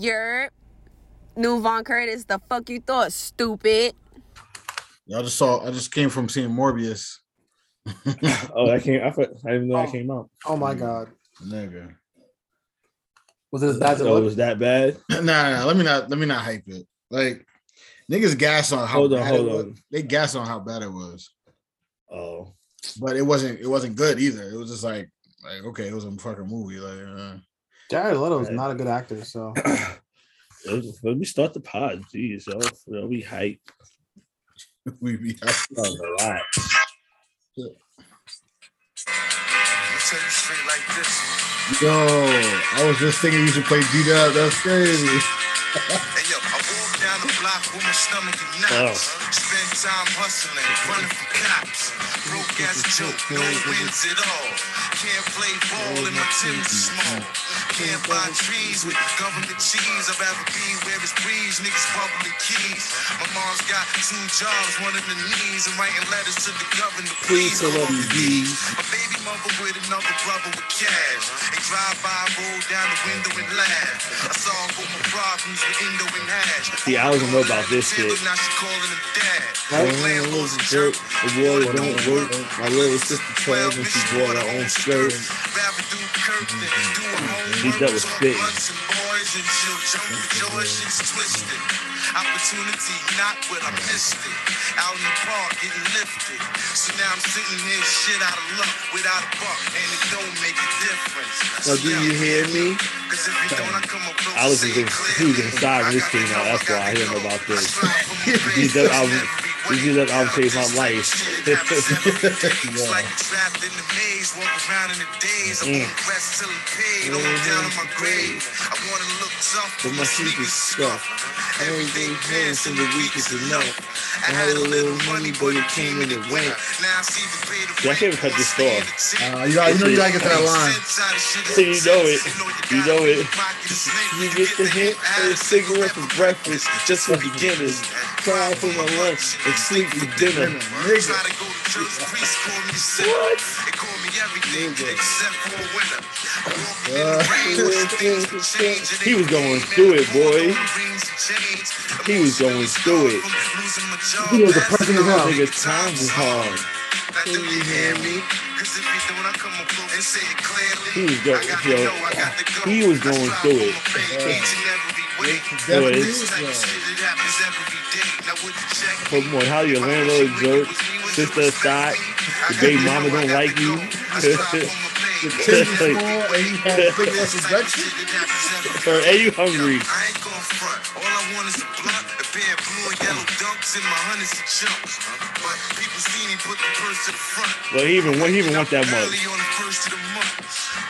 You're new Von Curtis. The fuck you thought, stupid? Y'all just saw. I just came from seeing Morbius. oh, that came. I, thought, I didn't know Oh. that came out. Oh my god. Nigga. Was it as bad as it So it was that bad? Nah, nah, nah, let me not. Let me not hype it. Like niggas gas on how Hold on, bad hold it was. on. They gas on how bad it was, Oh, but it wasn't. It wasn't good either. It was just like, like okay, it was a fucking movie. Like, uh, Jared Leto's Right. not a good actor, so let me start the pod. Jeez, yo, Yo, we hype. we be. Oh, relax. tell you straight like this. Yo, I was just thinking you should play D Dub. That's crazy. with my stomach in knots. Oh. Spend time hustling, running from cops. Broke as a joke, no wins at all. Can't play ball in my Tim's small. Can't buy trees with government cheese. I'd rather be where it's breeze, niggas bubbling keys. My mom's got two jobs, one in the knees, and writing letters to the governor. Please, Please, come come up up with these. My baby mother with another brother with cash. They drive by, roll down the window and laugh. I saw all my problems with Indo and hash. See, I don't know about this shit. Now she calling him dad. Right? Landlord's a jerk. The boy don't work. My little sister 12 and she bought her own skirt. Rather do Kirk than do a homework. He that was Talk spitting. blunts and boys and chill jump with joy. Opportunity not but I missed it. Out in the park getting lifted. So now I'm sitting here shit out of luck without a buck. And it don't make a difference. Now, do you hear me? Cause if you don't, I come up close I was and in, say it he was clearly. inside this I came got out. to That's why I didn't about this. These These that album, these that album saved my life. It's like trapped in the maze, walk around in the days. I Mm. won't rest till I'm paid. I'm down in my grave. I wanna look tough, But my sneakers scuffed. Everything pants and the week is enough. I had a little money, but it came and it went. Now I see the pay to Yeah, I can't cut this off. Uh, you, got, you know you gotta get that line. You know it. You know it. You get the hint and a cigarette for breakfast, just for beginners. Cry for my lunch and sleep for dinner. Try to go to church, priest call me sick. What? They call me everything except for a winner. I walk in Uh, the rain, those things can change. and He was going through it, boy. rings and chains. He was going through it. From losing my job, He was that's depressing as hell. Nigga, times is hard. Now, do you hear me? 'Cause if you don't, I come up close and say it clearly. He was going- I got yo, know, I got to go. he was going through for it. My fame each and every way. Definitely. it's- This type of shit, it happens every day. Now, would you check me? Come on, how your landlord jerk, sister aside, the baby mama don't like you. The kids in school and you had cigarettes and breakfast. Or are you hungry? I ain't gon' front. All I want is a blunt, a pair of blue and yellow dunks, and my hundreds of chunks. But people see me put the purse to the front. Well, he even he even want that much. Early on the first of the month.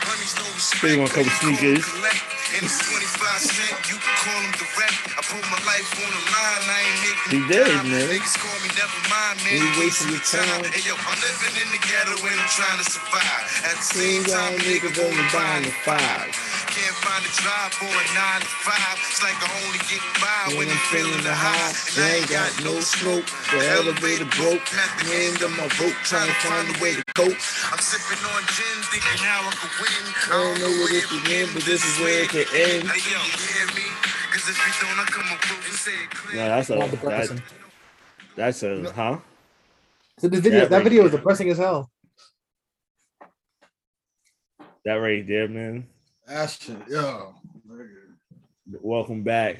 Honeys no respect. They want a couple but you call sneakers. collect. And it's 25 cent, you can call them direct. I put my life on the line, I ain't making He did, man. Niggas call me never mind, man. He wasting your time. Hey, yo, I'm living in the ghetto and I'm trying to survive. At the same time, niggas only buying the five. Five. Can't find a drive for a nine to five. It's like I only get by when I'm feeling the high. And I ain't got no smoke. The elevator broke. Hand on my rope, trying to find a way to cope. I'm sipping on gin, thinking how I could win. I don't know where this begin, but this is where it can end. Hey, yo, you hear me? 'Cause if you don't, I come up and say it clear. No, that's a that, that's a huh? So the video, That that right video is depressing as hell. That right there, man. That shit, yo. Welcome back,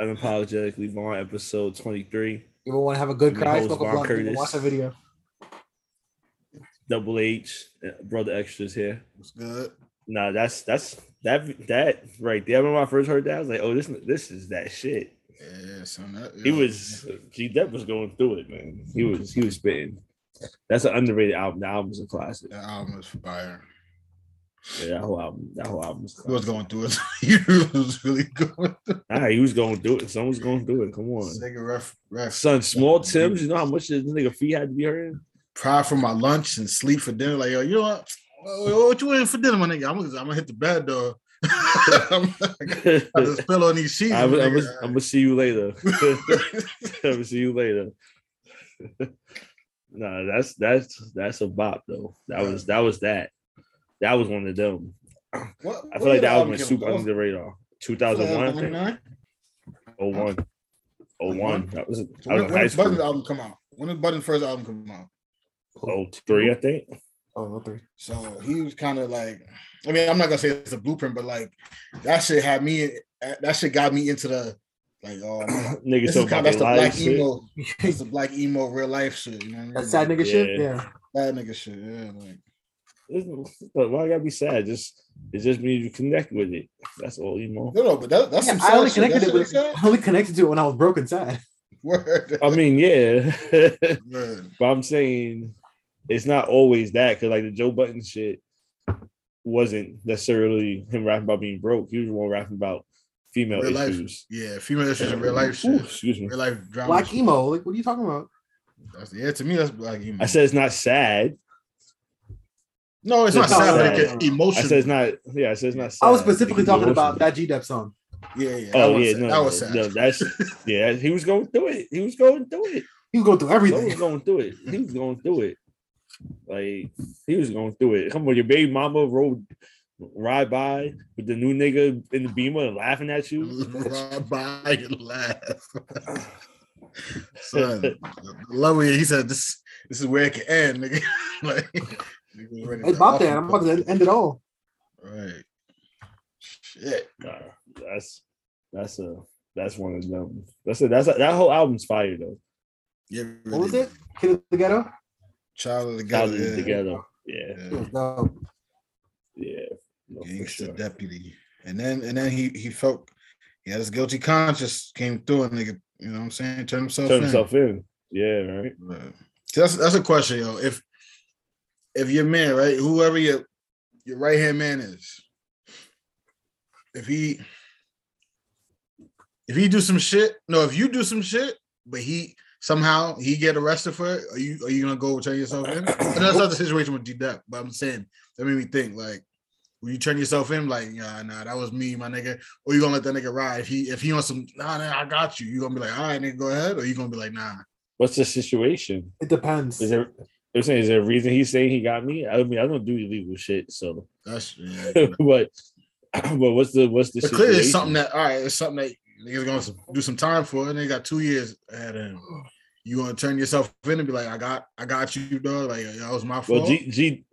unapologetically Vaughn, episode twenty three. You want to have a good Your cry? Smoke a blunt. Curtis. Watch the video. Double H, uh, brother extras here. It's good. Nah, that's that's that that right there. When I first heard that, I was like, oh, this this is that shit. Yeah, son. That, He was G Dep was going through it, man. He was he was spitting. That's an underrated album. The album's a classic. That album was fire. Yeah, that whole album, that whole album was He was going through it. he was really going Nah, he was going through it. Someone's going through it. Come on. Nigga, ref, ref. Son, small Tim's, you know how much this nigga feet had to be hurting? Cry for my lunch and sleep for dinner. Like, yo, you know what? What you in for dinner, my nigga? I'm gonna, I'm gonna hit the bed door. I'm I I'm just spill on these sheets. gonna nigga. I'm gonna see you later. I'm gonna see you later. nah, that's that's that's a bop though. That was that was that. That was one of them. What- I what feel like that album one went super That under the radar. 2001, I think. 01. 01. That was, So I was when, in when high did Budden's album come out? When did Budden's first album come out? Oh three, I think. Oh, okay. So he was kind of like, I mean, I'm not gonna say it's a blueprint, but like that shit had me. That shit got me into the like, oh, man, Niggas this is talking kind of that's the black life shit. emo. That's the black emo real life shit. You know what I mean? That sad nigga shit. Yeah. Yeah. That nigga shit. Yeah, like It's- But why I gotta be sad? Just it just means you connect with it. That's all you know. no, no, but that, that's Yeah, some I only connected That's it with. I only connected to it when I was broken sad. Word. I mean, yeah. But I'm saying it's not always that because like the Joe Budden shit wasn't necessarily him rapping about being broke. He was more rapping about female Real life. issues. Yeah, female issues in real life Ooh, shit. excuse me. Real life drama. Black shit. emo. Like, what are you talking about? That's, yeah, to me that's black emo. I said it's not sad. No, it's not No, sad, no, but no, I said it's not. Yeah, I said it's not. Sad. I was specifically talking about that G Dep song. yeah, yeah. Oh, that Oh was yeah, sad. no, that was sad. no, that's yeah. He was going through it. He was going through it. He was going through everything. He was going through it. He was going through it. Like he was going through it. Come on, your baby mama rode ride by with the new nigga in the beamer and laughing at you. Ride by and laugh. Son, love it. He said this this is where it can end, nigga. like, nigga was ready It's to about that. I'm about to end it all. Right. Shit. Nah, that's that's a that's one of them. That's a that's a, that whole album's fire though. Yeah, What was it? Kid of the Ghetto. Child of the Child Ghetto. is yeah. together. Yeah, Yeah. It was yeah. No, for Gangster sure. deputy. And then and then he he felt he had his guilty conscience came through and nigga, you know what I'm saying? Turn himself Turn in. himself in. Yeah, right. Right. See, That's that's a question, yo. If if your man, right, whoever your your right hand man is, if he if he do some shit, no, if you do some shit, but he somehow he get arrested for it, are you are you gonna go turn yourself in? And that's not the situation with G Dep, but I'm saying that made me think like. Will you turn yourself in like, yeah, nah, that was me, my nigga, or you gonna let that nigga ride? If he if he on some, nah, nah, I got you. You gonna be like, all right, nigga, go ahead, or you gonna be like, nah, What's the situation? It depends. Is there? They're saying is there a reason he's saying he got me? I mean, I don't do illegal shit, so. that's yeah. but but what's the what's the But clearly, it's something that all right. It's something that niggas gonna do some time for, and they got two years ahead of him. You gonna turn yourself in and be like, I got, I got you, dog. Like that was my fault. well. G G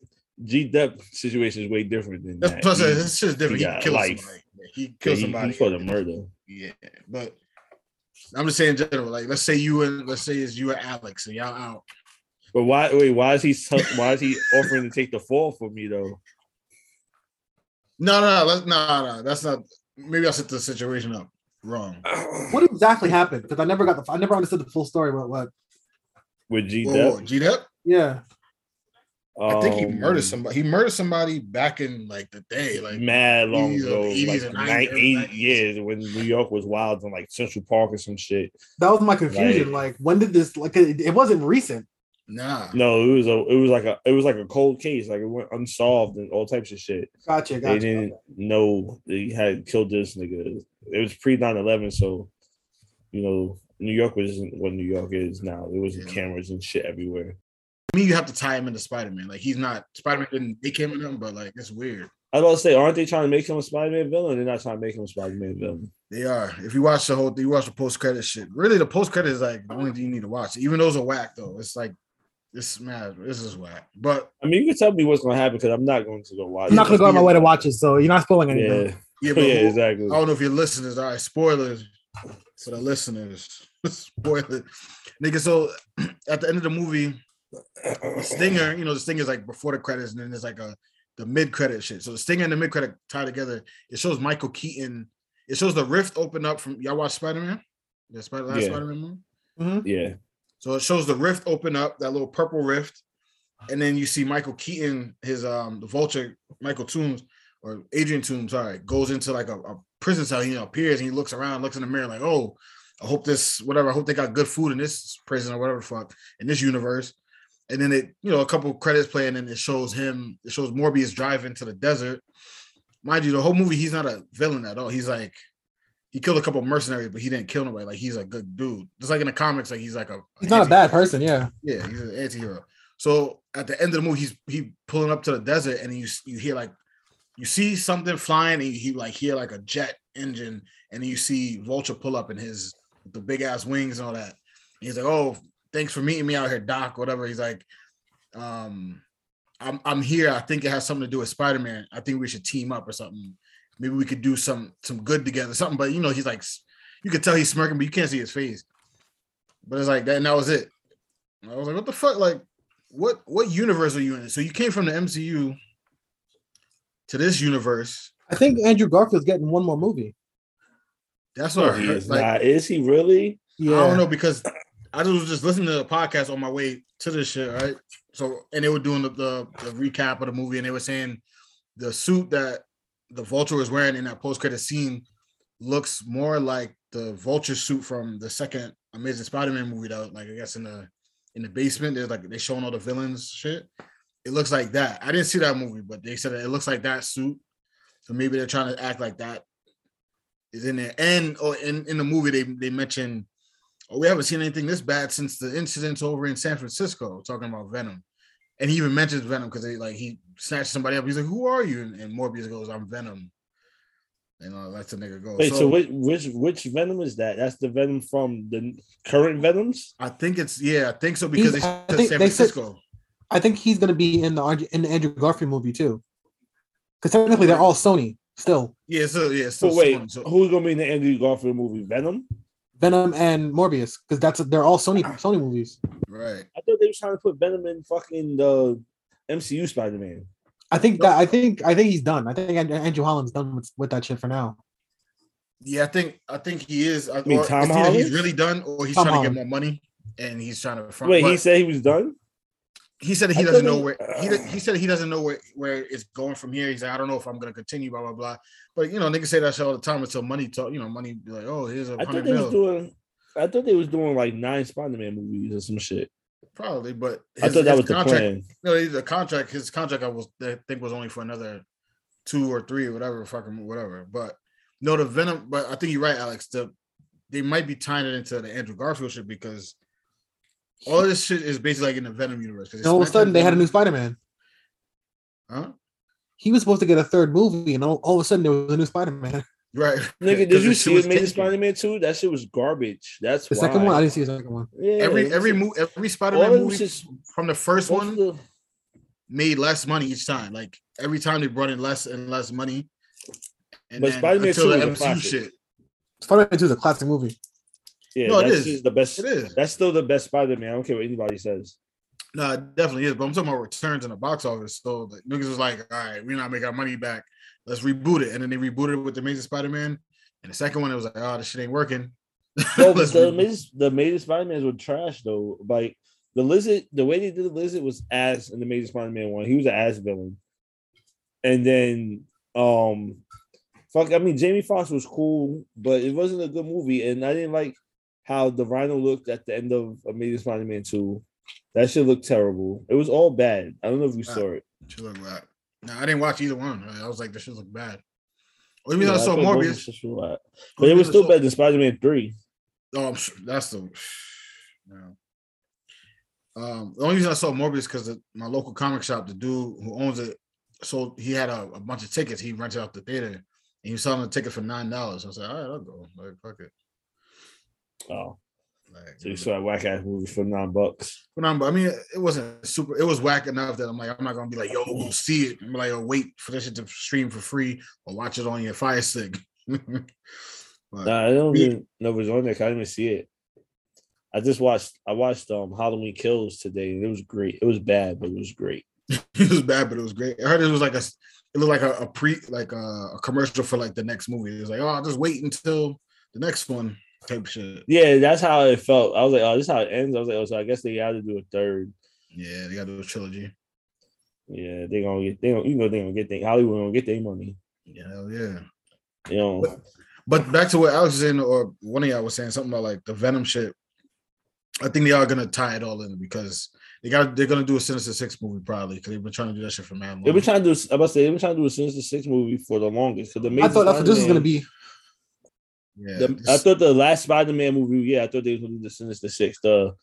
G Dep situation is way different than That's that. plus this shit's different. he He, killed life. somebody. He yeah, killed he- somebody he for the murder. Yeah, but I'm just saying in general. Like, let's say you and let's say it's you and Alex, and y'all out. But why? Wait, why is he? why is he offering to take the fall for me though? No, no, no, no, no. That's not. Maybe I set the situation up wrong. What exactly happened? Because I never got the I never understood the full story. What what? With G Whoa, Dep, G Dep. Yeah. I think he murdered Um, somebody. He murdered somebody back in like the day, like mad long ago, like and nine, 90s, early 80 years when New York was wild and like Central Park or some shit. That was my confusion. Like, when did this like it, it wasn't recent. Nah. No, it was a it was like a it was like a cold case, like it went unsolved and all types of shit. Gotcha, gotcha. They didn't know they had killed this nigga. It was pre 9-11, so you know, New York wasn't what New York is now. There was Yeah. cameras and shit everywhere. I mean, you have to tie him into Spider Man. Like he's not Spider Man didn't make him in him, but like it's weird. I was about to say, aren't they trying to make him a Spider-Man villain? They're not trying to make him a Spider-Man villain. They are. If you watch the whole, thing, you watch the post credit shit. Really, the post credit is like the only thing you need to watch. Even those are whack though. It's like this man, this is whack. But I mean, you can tell me what's gonna happen because I'm not going to go watch. I'm not gonna go on my way to watch it, so you're not spoiling anything. Yeah, yeah, but yeah, who- exactly. I don't know if your listeners. All right, spoilers for the listeners. Spoiler, nigga. So at the end of the movie, the stinger, you know, the stinger is like before the credits, and then there's like a the mid credit shit. So the stinger and the mid credit tie together. It shows Michael Keaton. It shows the rift open up from y'all watch Spider Man. The Spider last Yeah. Spider Man movie. Mm-hmm. Yeah, So it shows the rift open up, that little purple rift, and then you see Michael Keaton, his um the vulture, Michael Toomes or Adrian Toomes, sorry, goes into like a, a prison cell. He appears and he looks around, looks in the mirror, like, oh, I hope this, whatever, I hope they got good food in this prison or whatever fuck in this universe. And then it, you know, a couple credits play, and then it shows him, it shows Morbius driving to the desert. Mind you, the whole movie, he's not a villain at all. He's like, he killed a couple mercenaries, but he didn't kill nobody. Like he's a good dude. Just like in the comics, like he's like a He's not a bad person, yeah. yeah, he's an anti-hero. So at the end of the movie, he's he pulling up to the desert, and you you hear like you see something flying, and he like hear like a jet engine, and you see Vulture pull up in his the big ass wings and all that. And he's like, "Oh, thanks for meeting me out here, Doc." Whatever. He's like, um, "I'm I'm here. I think it has something to do with Spider Man. I think we should team up or something. Maybe we could do some some good together, something." But you know, he's like, you could tell he's smirking, but you can't see his face. But it's like that, and that was it. I was like, "What the fuck? Like, what what universe are you in?" So you came from the MCU to this universe. I think Andrew Garfield's getting one more movie. That's No, what I he heard. is Like, not. Is he really? Yeah, I don't know because I just was just listening to the podcast on my way to this shit, right? So and they were doing the, the, the recap of the movie and they were saying the suit that the vulture was wearing in that post-credit scene looks more like the vulture suit from the second Amazing Spider-Man movie that like I guess in the in the basement. There's like they showing all the villains shit. It looks like that. I didn't see that movie, but they said it looks like that suit. So maybe they're trying to act like that is in there. And or in, in the movie they they mentioned oh, we haven't seen anything this bad since the incidents over in San Francisco, talking about Venom. And he even mentions Venom because they like he snatched somebody up. He's like, "Who are you?" And, and Morbius goes, "I'm Venom." And uh, that's the nigga go. Wait, so, which, which which Venom is that? That's the Venom from the current Venoms. I think it's yeah, I think so because He's- they I said think San they said- Francisco. I think he's gonna be in the in the Andrew Garfield movie too. Because technically they're all Sony still. yeah, so yeah, so So wait, Sony, so, who's gonna be in the Andrew Garfield movie? Venom. Venom and Morbius, because that's they're all Sony Sony movies. right. I thought they were trying to put Venom in fucking the MCU Spider Man. I think that I think I think he's done. I think Andrew Holland's done with, with that shit for now. Yeah, I think I think he is. I mean Tom it's either he's really done or he's Tom trying to get more money and he's trying to front. Wait, but he said he was done. he said that he I doesn't know he- where he, he said he doesn't know where, where it's going from here. He's like, I don't know if I'm gonna continue, blah blah blah. But you know, niggas say that shit all the time until money talk. You know, money be like, oh, here's a I thought hundred they was doing. I thought they was doing like nine Spider Man movies or some shit. Probably. But I thought that his was the contract, plan. No, the contract. His contract, I was I think was only for another two or three or whatever, fucking whatever. But no, the Venom. But I think you're right, Alex. The they might be tying it into the Andrew Garfield shit because all of this shit is basically like in the Venom universe. And all of a it's sudden they had a new Spider Man. huh? He was supposed to get a third movie, and all, all of a sudden there was a new Spider Man. Right. Nigga, 'Cause did you see was Amazing. Spider Man two? That shit was garbage. That's The why. second one, I didn't see the second one. Yeah, Every every shit- movie, every Spider-Man movie shits- from the first one the- made less money each time. Like every time they brought in less and less money. And But Spider-Man 2 the is a MCU classic. shit. Spider Man Two is a classic movie. Yeah, No, it that's is. the best. It is. That's still the best Spider Man. I don't care what anybody says. No, it definitely is. But I'm talking about returns in the box office. So the niggas was like, all right, we're not making our money back. Let's reboot it. And then they rebooted it with the Amazing Spider-Man. And the second one, it was like, oh, this shit ain't working. No, but the amazing, the amazing Spider Mans were trash though. Like the lizard, the way they did the lizard was ass in the Amazing Spider Man one. He was an ass villain. And then, um, fuck, I mean, Jamie Foxx was cool, but it wasn't a good movie, and I didn't like how the Rhino looked at the end of Amazing Spider Man two. That shit looked terrible. It was all bad. I don't know if you saw it. Shit look bad. No, I didn't watch either one. I was like, this shit look bad. Only reason Yeah, I saw Morbius. But it was still better than Spider Man three. Oh, I'm sure that's the. No. Um, the only reason I saw Morbius because my local comic shop, the dude who owns it, so he had a, a bunch of tickets. He rented out the theater, and he was selling a ticket for nine dollars. I was like, all right, I'll go. Like, fuck it. Oh, Like, so you saw a whack ass movie for nine bucks. but I'm, I mean, it wasn't super. It was whack enough that I'm like, I'm not gonna be like, yo, we'll see it. I'm like, yo, wait for this shit to stream for free or watch it on your Fire Stick. But- Nah, I don't even know if it was on there. I didn't even see it. I just watched. I watched um Halloween Kills today, and it was great. It was bad, but it was great. it was bad, but it was great. I heard it was like a, it looked like a, a pre, like a, a commercial for like the next movie. It was like, oh, I'll just wait until the next one type shit. Yeah, that's how it felt. I was like, oh, this is how it ends. I was like, oh, so I guess they got to do a third. Yeah, they got to do a trilogy. Yeah, they gonna get. They gonna, you know, they gonna get. They, Hollywood gonna get their money. Yeah, hell yeah. You know. But back to what Alex was saying, or one of y'all was saying something about like the Venom shit. I think they are gonna tie it all in because they got they're gonna do a Sinister Six movie probably because they've been trying to do that shit for man. They've been trying to do. I must say they've been trying to do a Sinister Six movie for the longest. Because the I thought that's what this was gonna be. Yeah, The, I thought the last Spider-Man movie, yeah, I thought they was gonna do the Sinister Six, the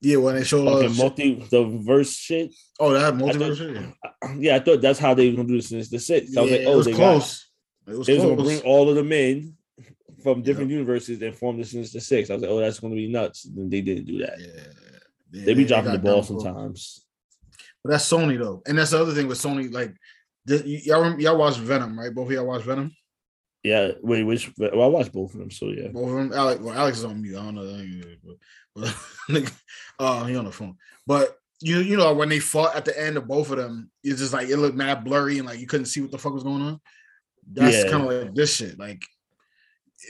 yeah. When they showed the multi, the verse shit. oh that multiverse thought- shit. Yeah, Yeah, I thought that's how they were gonna do the Sinister Six. I was Yeah, like, it oh, was they close. It was They was gonna bring all of them in from different universes and form the Sinister Six. I was like, oh, that's gonna be nuts. And they didn't do that. Yeah. Yeah, They be dropping the ball sometimes. But that's Sony though, and that's the other thing with Sony. Like, this, y'all y'all watched Venom, right? Both of y'all watch Venom. Yeah, wait, which well, I watched both of them, so yeah. Both of them. Alex, well, Alex is on mute. I don't know. that, But, but uh, he on the phone. But you you know when they fought at the end of both of them, it's just like it looked mad blurry and like you couldn't see what the fuck was going on. That's Yeah. kind of like this shit. Like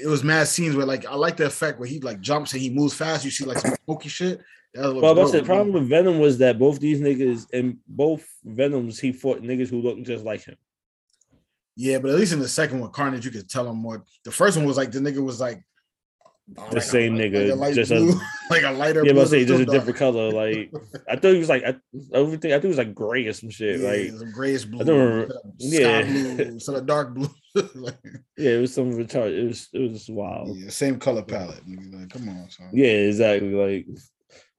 it was mad scenes where like I like the effect where he like jumps and he moves fast. You see like some smoky shit. Well, but dope. the problem with Venom was that both these niggas and both Venoms he fought niggas who looked just like him. Yeah, but at least in the second one, Carnage, you could tell him more. The first one was like the nigga was like The same nigga, light just a- like a lighter. Yeah, but blue, I say just a dark. different color. Like I thought he was like I everything. I think it was like gray or some shit. Yeah, Like some grayish blue, don't remember- yeah. blue, sort of dark blue. like, yeah, it was some retard. It was it was wild. yeah, same color palette. Like, come on, son. Yeah, exactly. Like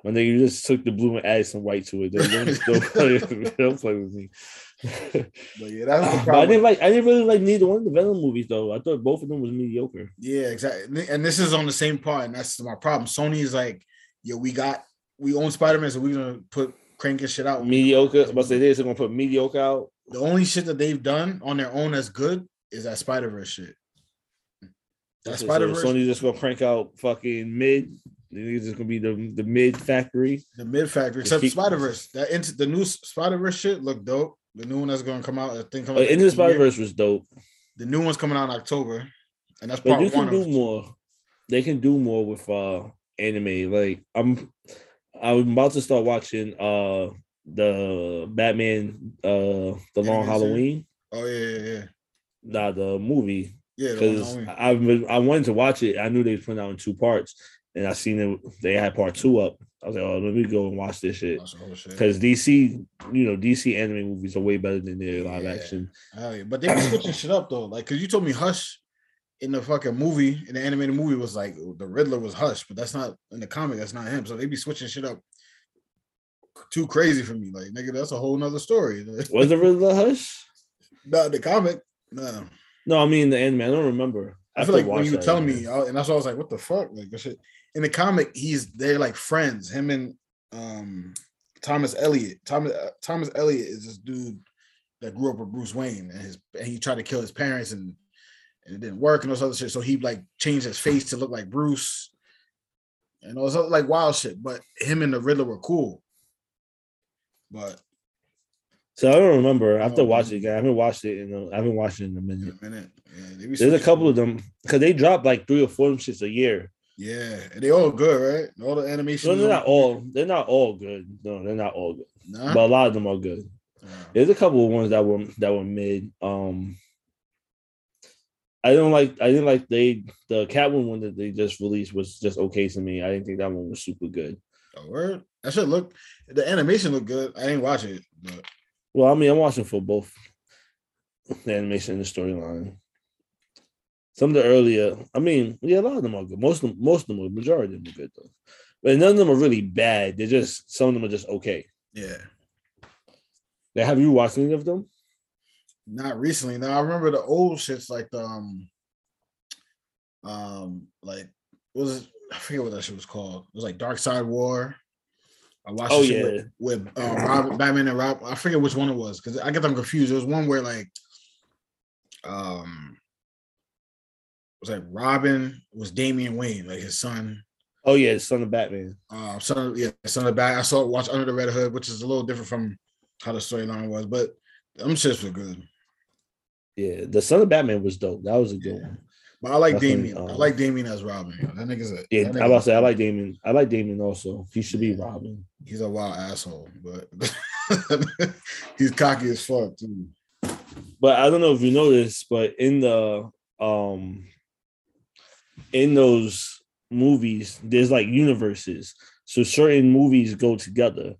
when they just took the blue and added some white to it. Don't, don't, don't, play, don't play with me. But yeah, that's the but I problem. didn't like. I didn't really like neither one of the Venom movies though. I thought both of them was mediocre. Yeah, exactly. And this is on the same part, and that's my problem. Sony is like, yo, we got we own Spider Man, so we're gonna put cranking shit out. Mediocre. I was about to say this. They're gonna put mediocre out. The only shit that they've done on their own that's good is that Spider Verse shit. That Spider Verse, Sony's just gonna crank out fucking mid. Niggas is gonna be the the mid factory. the mid factory, except keep- Spider Verse. That into the new Spider Verse shit look dope. The new one that's gonna come out, I think. Coming Into the Spider Verse was dope, The new one's coming out in October, and that's but part you can do more. They can do more with uh anime. Like I'm, I'm about to start watching uh the Batman uh the Long? Halloween, oh yeah, yeah, yeah. not the movie. Yeah, because I've I wanted to watch it. I knew they put it out in two parts, and I seen it. They had part two up. I was like, oh, let me go and watch this shit That's the whole shit. because DC, you know, DC anime movies are way better than their live Yeah. action. But they be switching shit up though. Like, cause you told me Hush in the fucking movie, in the animated movie, was like the Riddler was Hush, but that's not in the comic. That's not him. So they be switching shit up too crazy for me. Like, nigga, that's a whole nother story. Was the Riddler Hush? not the comic. No, No, I mean the anime. I don't remember. I have feel like when you were telling me, I- and that's why I was like, what the fuck? Like, this shit. In the comic, he's they're like friends. Him and um Thomas Elliot. Thomas uh, Thomas Elliot is this dude that grew up with Bruce Wayne, and his and he tried to kill his parents, and, and it didn't work, and all this other shit. So he like changed his face to look like Bruce, and all this other like wild shit. But him and the Riddler were cool. But So I don't remember. I have to Oh, watch it again. I haven't watched it in a, I haven't watched it in a in minute. a minute, yeah, There's a couple of them because they drop like three or four of them shits a year. Yeah, and they all good, right? All the animation. No, they're not all. They're not all good. No, they're not all good. Nah? But a lot of them are good. Nah. There's a couple of ones that were that were mid. Um, I don't like. I didn't like they the Catwoman one that they just released was just okay to me. I didn't think that one was super good. A word? That should look. The animation looked good. I didn't watch it, but Well, I mean, I'm watching for both the animation and the storyline. Some of the earlier, I mean, yeah, a lot of them are good. Most of them, most of them, are, majority of them are good though. But none of them are really bad. They're just some of them are just okay. yeah, Like, have you watched any of them? not recently. Now I remember the old shits like the um, um, like what was it? I forget what that shit was called. It was like Darkseid War. I watched. Oh, yeah. with, with uh, Rob, Batman and Rob. I forget which one it was because I get them confused. There was one where like, um, it was like Robin was Damian Wayne, like his son. Oh yeah, Son of Batman. uh son of yeah son of back i saw watch under the red hood which is a little different from how the storyline was but them shits were good Yeah, the Son of Batman was dope. That was a good Yeah. one. but i like Definitely, damian i um, like damian as robin yo. that nigga's a Yeah, that I about to say I like Damon. I like Damon also. He should be Robin. he's a wild asshole but he's cocky as fuck too But I don't know if you noticed, but in the um in those movies, there's like universes. So certain movies go together.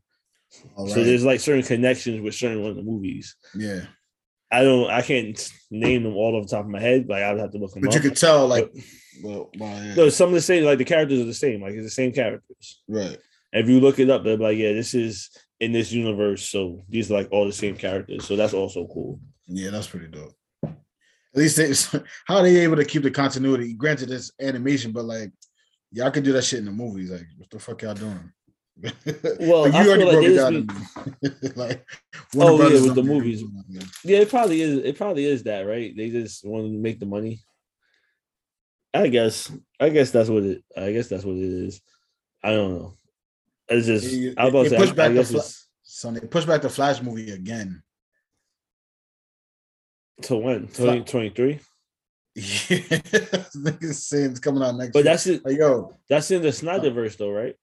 All So there's like certain connections with certain one of the movies. yeah I don't I can't name them all off the top of my head. Like I'd have to look them but up. you could tell like well, well, yeah. no, some of the same like the characters are the same, like it's the same characters. right If you look it up, they're like, yeah, this is in this universe. So these are like all the same characters. So that's also cool. yeah that's pretty dope At least they, how are they able to keep the continuity? Granted, it's animation, but like y'all could do that shit in the movies. Like, what the fuck y'all doing? Well, Like, I feel like it it down. like, Warner Oh, yeah, with the movies. it. Yeah, it probably is. It probably is that, right? They just want to make the money. I guess. I guess that's what it. I guess that's what it is. I don't know. It's just. They- I was about to say. I, I back the guess fla- it's So they push back the Flash movie again. To when twenty twenty three. Yeah, niggas saying it's coming out next. But year. that's it. like yo, That's in the Snyderverse, though, right?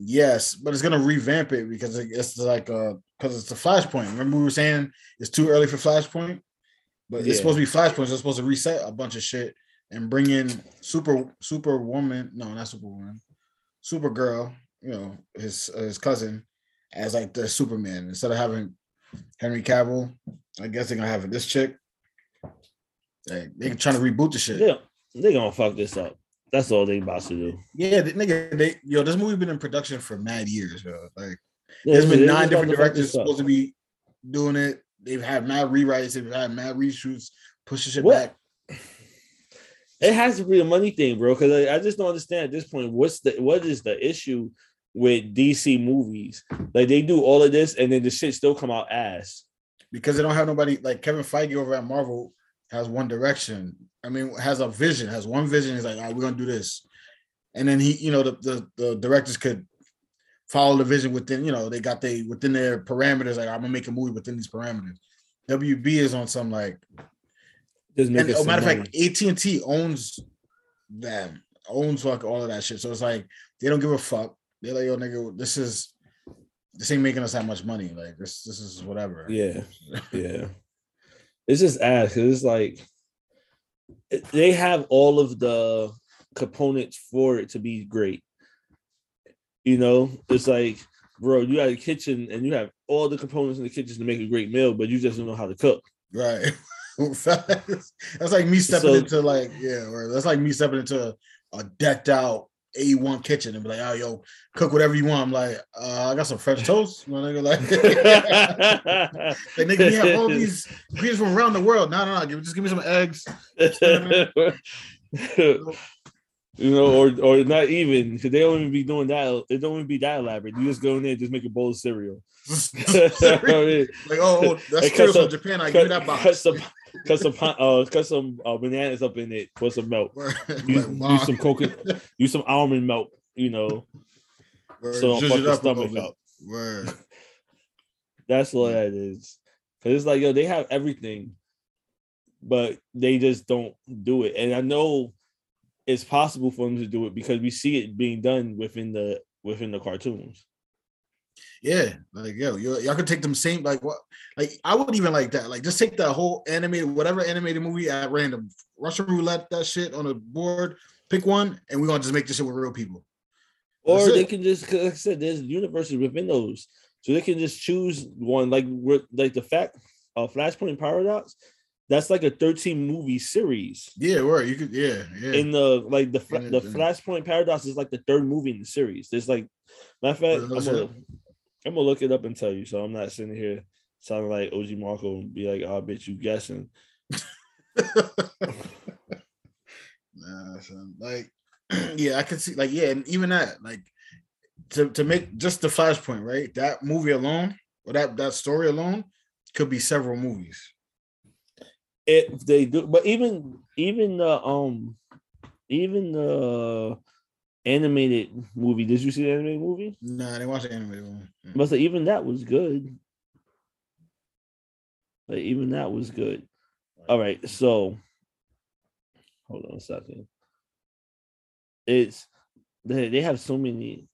yes, but it's gonna revamp it because it's like uh because it's a Flashpoint. Remember we were saying it's too early for Flashpoint, but Yeah. it's supposed to be Flashpoint. So it's supposed to reset a bunch of shit and bring in Super Superwoman. No, not Superwoman. Supergirl. You know his his cousin as like the Superman instead of having Henry Cavill. I guess they're gonna have this chick. Like, they're trying to reboot the shit. Yeah, they gonna fuck this up. That's all they about to do. Yeah, the nigga, they yo, this movie been in production for mad years, bro. Like Yeah, there's they- been nine different directors up. supposed to be doing it. They've had mad rewrites, they've had mad reshoots, pushing shit What? back. It has to be a money thing, bro. Because I, I just don't understand at this point. What's the what is the issue with DC movies? Like they do all of this and then the shit still come out ass. Because they don't have nobody like Kevin Feige over at Marvel has one direction. I mean, has a vision, has one vision. He's like, all right, we're gonna do this. And then he, you know, the, the the directors could follow the vision within, you know, they got they within their parameters. Like, I'm gonna make a movie within these parameters. WB is on some like Just make and it oh, matter of fact, AT and T owns them, owns like all of that shit. So it's like they don't give a fuck. They're like, yo, nigga, this is this ain't making us that much money. Like this, this is whatever. Yeah. yeah. It's just ass because it's like they have all of the components for it to be great. You know, it's like, bro, you got a kitchen and you have all the components in the kitchen to make a great meal, but you just don't know how to cook. Right. That's like me stepping So- into like yeah, or that's like me stepping into a decked out A1 kitchen and be like, oh yo, cook whatever you want. I'm like, uh, I got some French toast, my nigga. Like, like nigga, we have all these ingredients from around the world. No, no, no, give, just give me some eggs. you know, or or not even because they don't even be doing that. It don't even be that elaborate. You just go in there and just make a bowl of cereal. I mean, like, oh, oh that's cereal from Japan. I cut, give that box. cut some, cut some, uh, cut some uh, bananas up in it. Put some milk. Use, use some coconut. Use some almond milk. You know, Word, so don't fuck it your up a little stomach up. Word. That's all that is. Cause it's like yo, they have everything, but they just don't do it. And I know it's possible for them to do it because we see it being done within the within the cartoons. Yeah, like yo, yo, y'all could take them same like what, like I would even like that. Like just take that whole animated, whatever animated movie at random, Russian roulette that shit on a board, pick one, and we're gonna just make this shit with real people. Or That's they it. can just like I said, there's universes within those, so they can just choose one. Like we're like the fact, uh, Flashpoint Paradox. That's like a 13 movie series. Yeah, word. You could, yeah, yeah. in the like the the. Flashpoint Paradox is like the third movie in the series. There's like matter of fact, I'm gonna. I'm gonna look it up and tell you. So I'm not sitting here sounding like OG Marco and be like, "Oh, bitch, you guessing." nah, son. Like, yeah, I could see, like, yeah, and even that, like, to to make just the Flashpoint, right? That movie alone, or that that story alone, could be several movies. If they do, but even even the um even the animated movie. Did you see the animated movie? Nah, I didn't watch the animated one. Mm. But even that was good. Like even that was good. All right, so hold on a second. It's they they have so many.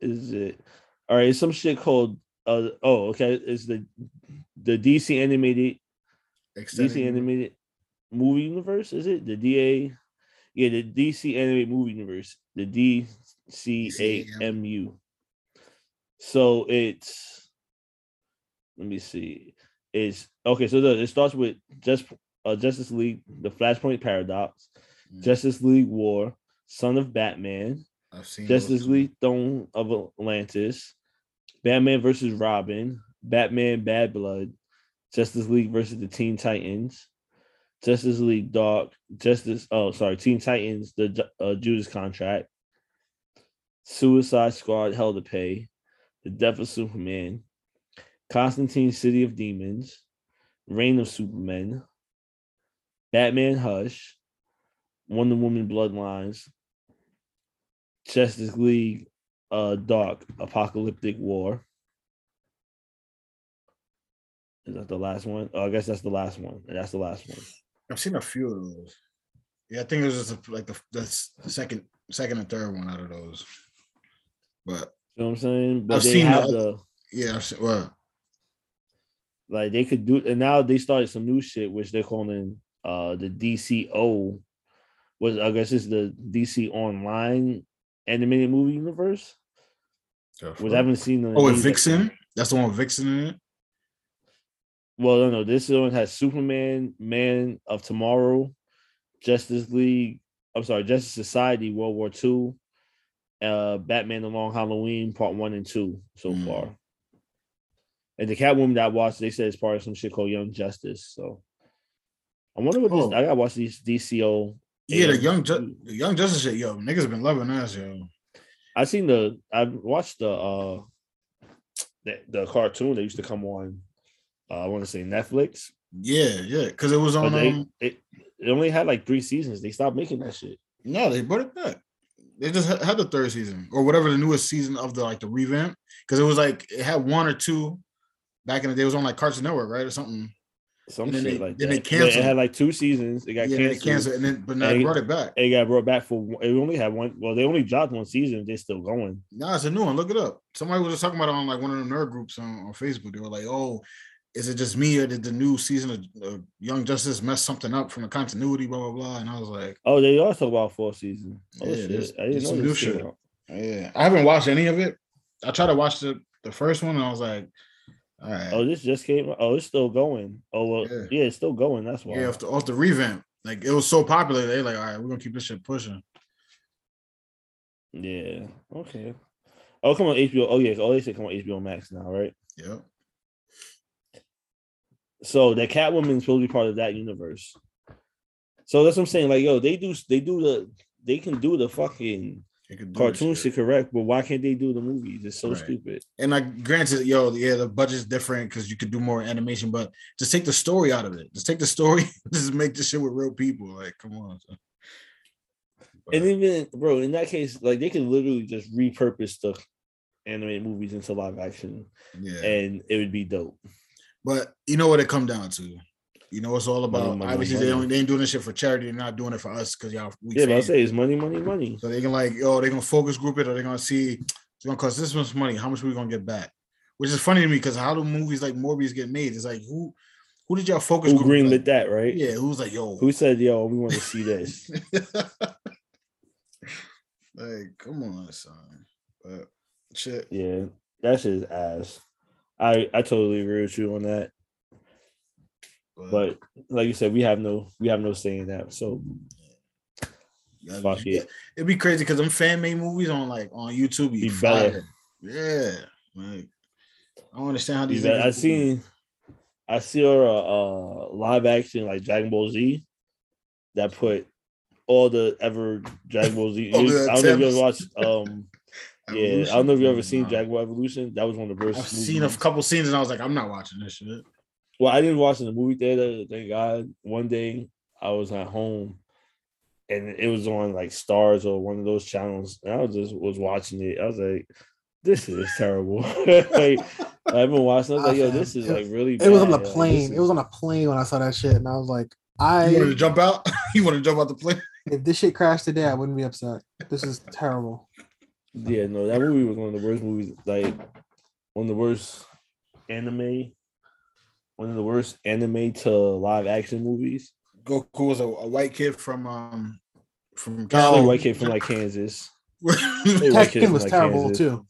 Is it all right? Some shit called uh oh okay. It's the the DC animated Extended DC animated movie universe. Is it the DA? Yeah, the DC animated movie universe. The DCAMU. So it's let me see. It's okay. So the, it starts with just uh, Justice League, the Flashpoint Paradox, Mm. Justice League War, Son of Batman, I've seen Justice. League Throne of Atlantis, Batman versus Robin, Batman Bad Blood, Justice League versus the Teen Titans, Justice League Dark, Justice. Oh, sorry, Teen Titans, the uh, Judas Contract, Suicide Squad, Hell to Pay, The Death of Superman, Constantine, City of Demons, Reign of Superman, Batman Hush, Wonder Woman Bloodlines, Justice League uh Dark, Apokolips War. Is that the last one? Oh, I guess that's the last one. That's the last one. I've seen a few of those. Yeah, I think it was just like the, the second, second and third one out of those. But You know what I'm saying? But I've they seen have the- the yeah, I've seen, well, like they could do and now they started some new shit which they're calling uh the DCO was I guess it's the DC online animated movie universe. Was I haven't seen oh, with names that- Vixen. That's the one with Vixen in it. Well, no, no. This one has Superman, Man of Tomorrow, Justice League. I'm sorry, Justice Society, World War II, uh, Batman: The Long Halloween, Part One and Two so Mm. far. And the Catwoman that I watched, they said it's part of some shit called Young Justice. So I wonder what this. Oh. I gotta watch these DCO. Yeah, the young, Ju- the young Justice shit, yo, niggas been loving that, yo. I seen the. I watched the uh the, the cartoon that used to come on. Uh, I want to say Netflix. Yeah, yeah, because it was on. they, um, it, it only had like three seasons. They stopped making that shit. no, they brought it back. They just had, the third season or whatever the newest season of the like the revamp because it was like it had one or two back in the day. It was on like Cartoon Network, right, or something. Some shit they- like then that. they canceled It had like two seasons. It got yeah, canceled. canceled, and then but now they brought it back. It got brought back for. It only had one. Well, they only dropped one season. They're still going. Nah, it's a new one. Look it up. Somebody was just talking about it on like one of the nerd groups on, on Facebook. They were like, "Oh, is it just me or did the new season of uh, Young Justice mess something up from the continuity?" Blah blah blah. And I was like, Oh, they also about four seasons. Oh Yeah, shit! there's- I didn't there's know some new shit. shit. "Yeah, I haven't watched any of it. I tried to watch the the first one, and I was like, all right, Oh, this just came. Oh, it's still going. Oh well, Yeah. yeah, it's still going. That's why. yeah, off the, off the revamp. Like it was so popular, they like, all right, we're gonna keep this shit pushing. Yeah. Okay. Oh, come on HBO. Oh yeah. Oh, they say come on HBO Max now, right? Yep. So that Catwoman's supposed to be part of that universe. So that's what I'm saying. Like, yo, they do they do the they can do the fucking They could do cartoon shit correct, but why can't they do the movies? It's so Right. stupid. And like, granted, yo, yeah, the budget's different because you could do more animation, but just take the story out of it. Just take the story, just make the shit with real people. Like, come on. And even bro, in that case, like they could literally just repurpose the animated movies into live action, yeah. and it would be dope. But you know what it come down to? You know, it's all about. Money, money, obviously, they money. only they ain't doing this shit for charity. They're not doing it for us because y'all. We Yeah, I say it's money, money, money. So they can like, yo, they're gonna focus group it, or they're gonna see it's gonna cost this much money. How much we gonna get back? Which is funny to me because how do movies like Morbius get made? It's like who, who did y'all focus Who group? greenlit like? that, right? Yeah, who's like, yo, Who said, "Yo, we want to see this"? like, come on, son. But shit, yeah, that's his ass. I I totally agree with you on that. But like you said, we have no we have no say in that. So yeah, fuck it. it'd be crazy because them fan made movies on like on YouTube be, better. Yeah, like I don't understand how these. I seen I see a uh, live action like Dragon Ball Z that put all the ever Dragon Ball Z. I don't know if you ever watched. Um, it. yeah, I don't know if you ever seen Nah. Dragon Ball Evolution. That was one of the worst. I've seen a couple scenes and I was like, I'm not watching this shit. Well, I didn't watch it in the movie theater. Thank God. One day I was at home, and it was on like Stars or one of those channels, and I was just was watching it. I was like, "This is terrible." like, I've been watching. I was like, "Yo, this is like really." It was on the bad. Like, plane. It was on a plane when I saw that shit, and I was like, I. You wanted to jump out? you want to jump out the plane? if this shit crashed today, I wouldn't be upset. This is terrible. Yeah, no, that movie was one of the worst movies. Like one of the worst anime, one of the worst anime to live action movies. Goku was a, a white kid from um from Oh, Cali. white kid from like Kansas. White kid Tekken from, was like, terrible Kansas. too.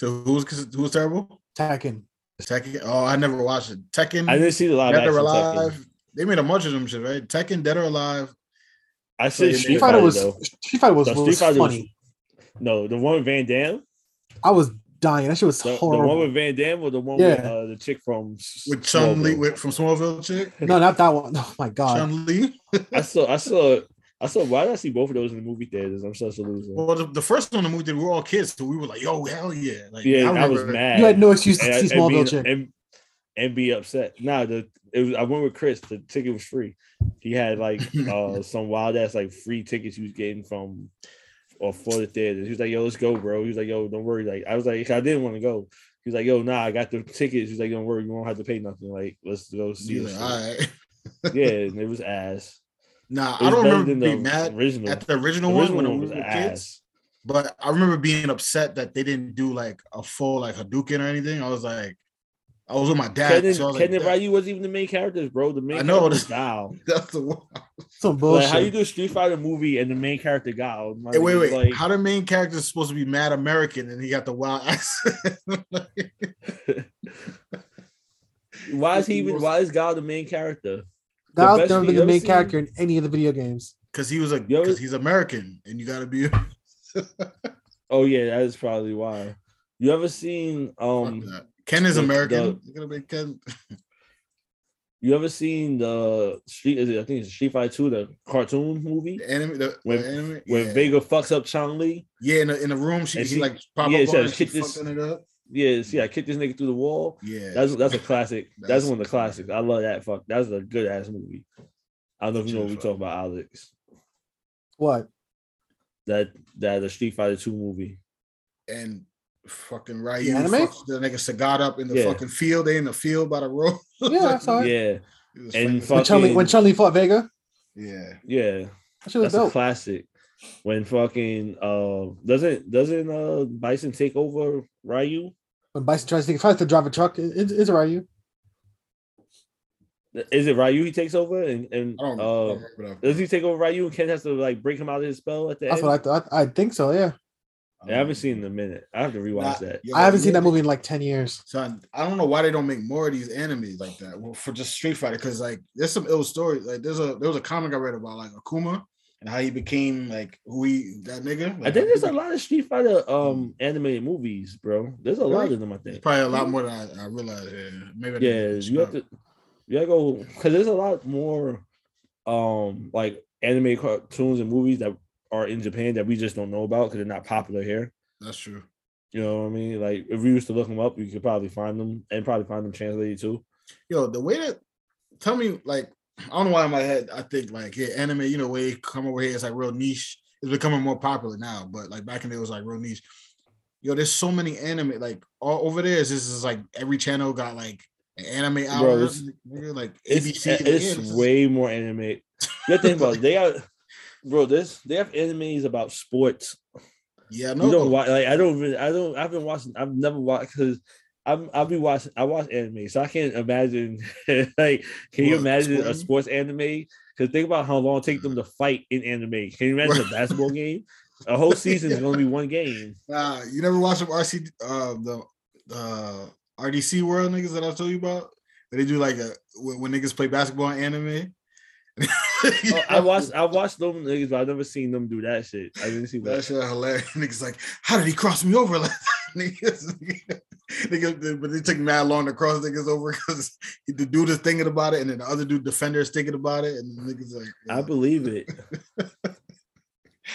who was who was terrible? Tekken. Tekken. Oh, I never watched it. Tekken. I didn't see the live Dead action. or Tekken. Alive. They made a bunch of them shit, right? Tekken, Dead or Alive. I So said you Street Street Fighter Fighter was though. Street Fighter was, No, Street Fighter was- funny. No, the one with Van Damme. I was dying. That shit was The, the one with Van Damme or the one with uh, the chick from with Chun Li Smallville? with, from Smallville chick. no, not that one. Oh my god. Chun Li. I saw, I saw, I saw. Why did I see both of those in the movie theaters? I'm such a loser. Well, the, the first one in the movie, theater, we were all kids, so we were like, "Yo, hell yeah!" Like, yeah, I, was mad. You had no excuse to and, see and, Smallville chick. and, and be upset. Nah, the it was. I went with Chris. The ticket was free. He had like uh some wild ass like free tickets he was getting from or for the theater. He was like, "Yo, let's go, bro." He was like, "Yo, don't worry." Like I was like, I didn't want to go. He was like, "Yo, nah, I got the tickets." He's like, "Don't worry, you won't have to pay nothing. Like, let's go see." Like, all right. Yeah, and it was ass. Nah, It I don't remember being the mad original. at the original, The one when one we was were ass. kids. But I remember being upset that they didn't do like a full like Hadouken or anything. I was like, I was with my dad. Ken, so I was Ken like, and Ryu wasn't even the main characters, bro. The main I know, character was this- Guile. That's the one. Some Like, bullshit. how you do a Street Fighter movie and the main character Guile? My Hey, wait, wait. Like, How the main character is supposed to be mad American and he got the wild accent? why is he even? Why is Guile the main character? Guile's best never thing been the main seen- character in any of the video games. Because he was a because he's American and you gotta be Oh yeah, that is probably why. You ever seen Fuck um? That. Ken is American. You gotta be Ken. You ever seen the Street? Is it, I think it's Street Fighter Two, the cartoon movie The anime, the, When- the anime, when yeah. Vega fucks up Chun Li. yeah, in the, in the room, she, she, she- like pop yeah, up she on had her, to she this- it up. Yeah, see, I kicked this nigga through the wall. Yeah, That's that's a classic. That's, That's- one of the classics. I love that. Fuck, that's a good ass movie. I don't know if you know what we True talk about, Alex. What? That that the Street Fighter Two movie. and fucking Ryu anime? fucks the nigga Sagat up in the Yeah. fucking field. They in the field by the road. Yeah, I saw it. Yeah, He And flinging- fuck- When Chun Li when Chun Li fought Vega, yeah, yeah. that shit was That's a classic. When fucking uh doesn't doesn't uh Bison take over Ryu? When Bison tries to tries to drive a truck, it, it, it's Ryu. Is it Ryu he takes over and and I don't, I uh don't does he take over Ryu and Ken has to like break him out of his spell at the That's end? what I thought. I think so. Yeah, I haven't seen in a minute. I have to rewatch Nah, that. yo, I haven't seen that movie in like ten years. Son, I don't know why they don't make more of these animes like that. Well, for just Street Fighter, because like there's some ill stories. Like there's a there was a comic I read about like Akuma and how he became like who he that nigga. I think there's a lot of Street Fighter um animated movies, bro. There's a lot Really? of them, I It's think. probably a lot more than I, I realized. Yeah, maybe. I Yeah, you have to you gotta go because there's a lot more um like anime cartoons and movies that are in Japan that we just don't know about because they're not popular here. That's true. You know what I mean? Like if we used to look them up, you could probably find them and probably find them translated too. Yo, the way that tell me like I don't know why in my head I think like yeah, anime. You know, way come over here, it's like real niche. It's becoming more popular now, but like back in the day, it was like real niche. Yo, there's so many anime like all over there. Is This is like every channel got like an anime hour. Bro, it's- like It's, ABC. it's this is- way more anime. Gotta think about. They are bro, this they have animes about sports. Yeah, You no, don't watch like I don't really I don't I've been watching I've never watched because I'm I'll be watching I watch anime so I can't imagine like can you imagine a sports anime? Because think about how long it takes them to fight in anime. Can you imagine a basketball game? A whole season is going to be one game. Nah, you never watched some RC uh the uh RDC World niggas that I told you about? They do like a when, when niggas play basketball in anime. Oh, I watched I watched them niggas but I've never seen them do that shit I didn't see That that shit hilarious. Niggas like, how did he cross me over? Like, niggas, niggas, but it took mad long to cross niggas over because the dude is thinking about it, and then the other dude defender is thinking about it, and the niggas like, I believe it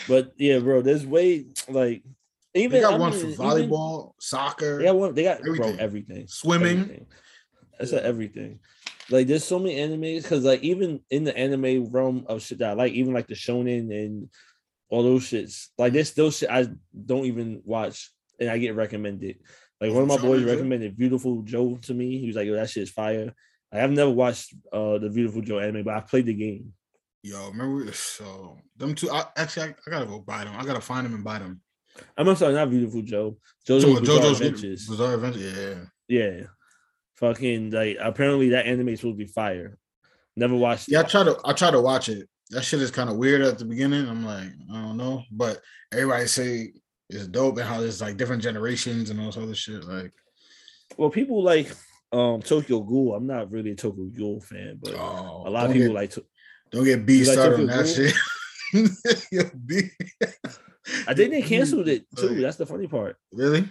but yeah bro there's way like they even got I one mean, for even- volleyball, soccer, They got one. They got Everything. bro everything. swimming. Everything. That's a everything. Like there's so many animes because like even in the anime realm of shit that I like, even like the shonen and all those shits, like there's still shit I don't even watch and I get recommended. Like one of my boys recommended Viewtiful Joe to me. He was like, "Yo, that shit is fire." Like, I've never watched uh the Viewtiful Joe anime, but I played the game. Yo, remember? So them two. I, actually, I, I gotta go buy them. I gotta find them and buy them. I'm not sorry, not Viewtiful Joe. So, JoJo's Bizarre JoJo's Adventures. Bizarre Adventure. Yeah. Yeah. Fucking like apparently that anime is supposed to be fire. Never watched Yeah, I it. try to I try to watch it. That shit is kind of weird at the beginning. I'm like, I don't know, but everybody say it's dope and how there's like different generations and all this other shit. Like, Well, people like um Tokyo Ghoul. I'm not really a Tokyo Ghoul fan, but oh, a lot of people get, like. To- don't get B You like on that shit. Yo, B. I think they canceled it too. That's the funny part. Really?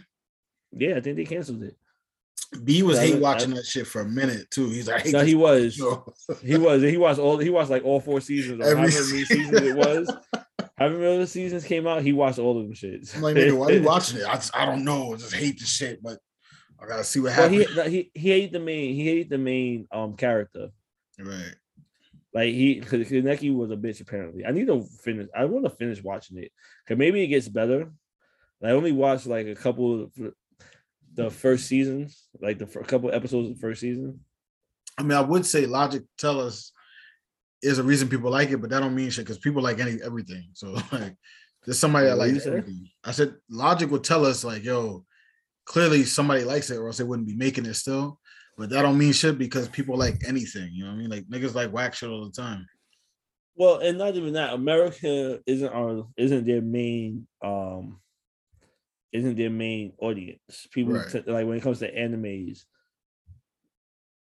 Yeah, I think they canceled it. B was hate watching that shit for a minute too. He's like, No, he was. He was. He watched all. He watched like all four seasons. Or Every however many seasons it was. However many other seasons came out, he watched all of them shits. I'm like, nigga, why you watching it? I, just, I don't know. I just hate the shit, but I gotta see what Well, happens. he, he he hated the main. He hated the main um character. right. Like he, because Kaneki was a bitch. Apparently, I need to finish. I want to finish watching it because maybe it gets better. I only watched like a couple of the first seasons, like the couple episodes of the first season. I mean, I would say logic tell us is a reason people like it, but that don't mean shit because people like any everything. So like, there's somebody that likes everything. I said logic would tell us like, yo, clearly somebody likes it, or else they wouldn't be making it still. But that don't mean shit because people like anything. You know what I mean? Like niggas like whack shit all the time. Well, and not even that. America isn't our isn't their main um isn't their main audience. People Right. t- like when it comes to animes.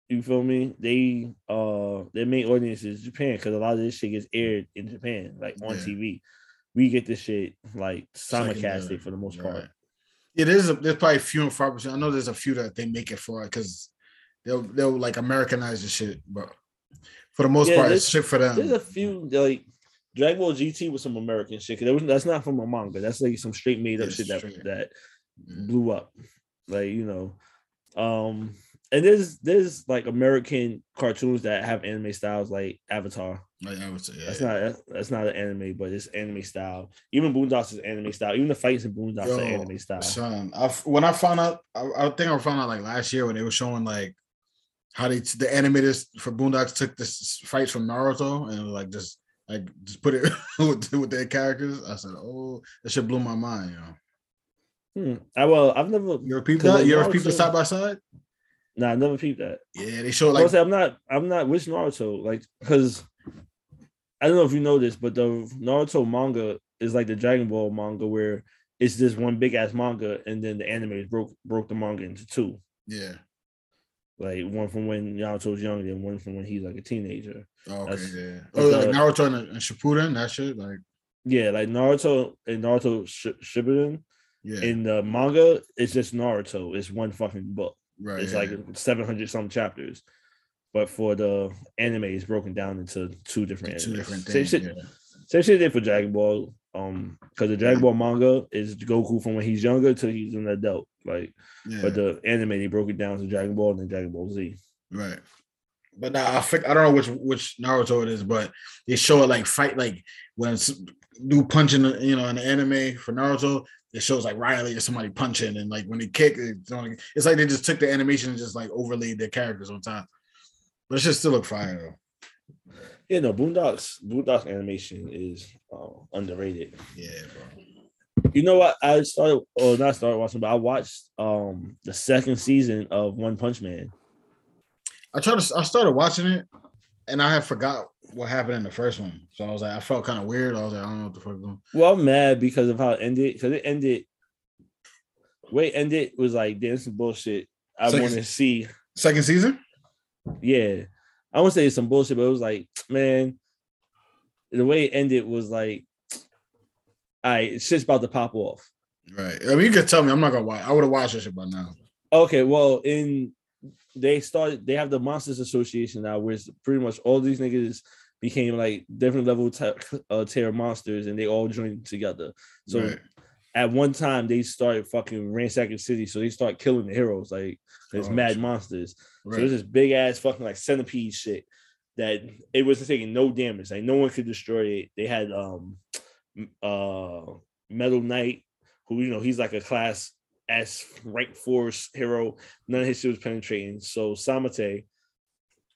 You feel me? They uh their main audience is Japan because a lot of this shit gets aired in Japan, like on Yeah. TV. We get this shit like simulcasted for the most part. Right. It is. A, there's probably a few and far between. I know there's a few that they make it for because they'll they'll like Americanize the shit, but for the most Yeah, part, it's shit for them. There's a few like Dragon Ball GT was some American shit. 'cause that was, that's not from a manga. That's like some straight made up shit that that Mm. blew up. Like you know, um, and there's there's like American cartoons that have anime styles like Avatar. Like, say, yeah, That's yeah. not that's not an anime, but it's anime style. Even Boondocks is anime style. Even the fights in Boondocks Yo, are anime style. Son, I when I found out, I, I think I found out like last year when they were showing like how they the animators for Boondocks took this fights from Naruto and like just like just put it with, with their characters. I said, oh, that shit blew my mind. You know, Hmm. I well, I've never. you ever peeped that? You ever peeped the side by side? Nah, I never peeped that. Yeah, they show Like, like I'm not. I'm not. Which Naruto? Like, because I don't know if you know this, but the Naruto manga is like the Dragon Ball manga, where it's this one big ass manga, and then the anime broke broke the manga into two. yeah. Like one from when Naruto's young, and one from when he's like a teenager. Oh, okay, That's- yeah. Oh, like Naruto and, and Shippuden, that shit, like Yeah, like Naruto and Naruto Sh- Shippuden yeah, in the manga, it's just Naruto. It's one fucking book. right. It's yeah. like seven hundred some chapters. But for the anime, it's broken down into two different two animes. different Same things. shit, yeah. Same shit they did for Dragon Ball. Um, because the Dragon Ball manga is Goku from when he's younger till he's an adult. Like, Yeah. but the anime they broke it down to Dragon Ball and then Dragon Ball Z. Right. But now I think I don't know which which Naruto it is, but they show it like fight like when do punching, you know, in the anime for Naruto, it shows like Riley or somebody punching, and like when they kick, it's, only, it's like they just took the animation and just like overlaid their characters on top. But it should still look fire though. Yeah, no, Boondocks, Boondocks animation is uh, underrated. Yeah, bro. You know what? I started or not started watching, but I watched um the second season of One Punch Man. I tried to I started watching it, and I had forgot what happened in the first one, so I was like, I felt kind of weird. I was like, I don't know what the fuck going. Well, I'm mad because of how it ended. Because it ended. Way it ended was like dancing bullshit. I want to see. Second season. Yeah, I won't say it's some bullshit, but it was like, man, the way it ended was like, all right, shit's about to pop off. Right. I mean, you could tell me. I'm not gonna watch. I would have watched this shit by now. Okay, well, in they started, they have the Monsters Association now, where pretty much all these niggas became like different level t- uh, tier monsters, and they all joined together. So right. At one time, they started fucking ransacking city, so they start killing the heroes, like there's Oh, mad monsters. Right. So there's this big ass fucking like centipede shit that it wasn't taking no damage. Like no one could destroy it. They had um uh Metal Knight, who you know he's like a class S rank force hero. None of his shit was penetrating. So Samate,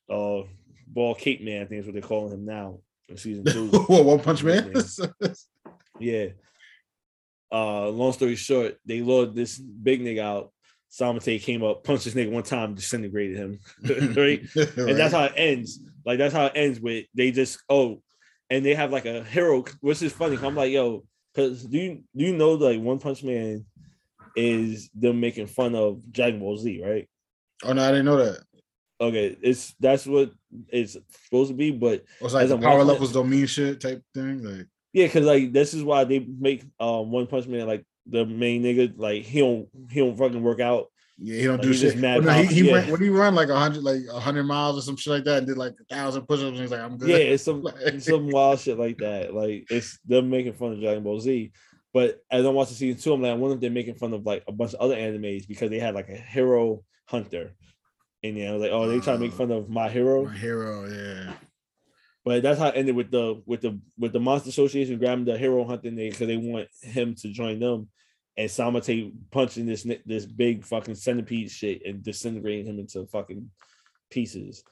uh Ball Cape Man, I think is what they're calling him now in season two. what One Punch Man? Yeah. Uh, long story short, they lured this big nigga out. Samate came up, punched this nigga one time, disintegrated him. right? And that's how it ends. Like that's how it ends with they just oh, and they have like a hero, which is funny. I'm like, yo, because do you do you know like One Punch Man is them making fun of Dragon Ball Z, right? Oh no, I didn't know that. Okay, it's that's what it's supposed to be, but It was like the power levels don't mean shit type thing. Like Yeah, because like this is why they make um One Punch Man like the main nigga. Like he don't he don't fucking work out. Yeah, he don't Like, do shit. mad Well, no, he, he yeah. ran, when he run like a hundred, like a hundred miles or some shit like that, and did like a thousand push-ups, and he's like, "I'm good." Yeah, it's some some wild shit like that. Like it's them making fun of Dragon Ball Z. But as I watch the season two, I'm like, I wonder if they're making fun of like a bunch of other animes because they had like a hero hunter. And yeah, I was like, oh, they trying to make fun of my hero. My hero, yeah. But that's how it ended with the with the with the Monster Association grabbing the hero hunting they because they want him to join them and Samate punching this this big fucking centipede shit and disintegrating him into fucking pieces.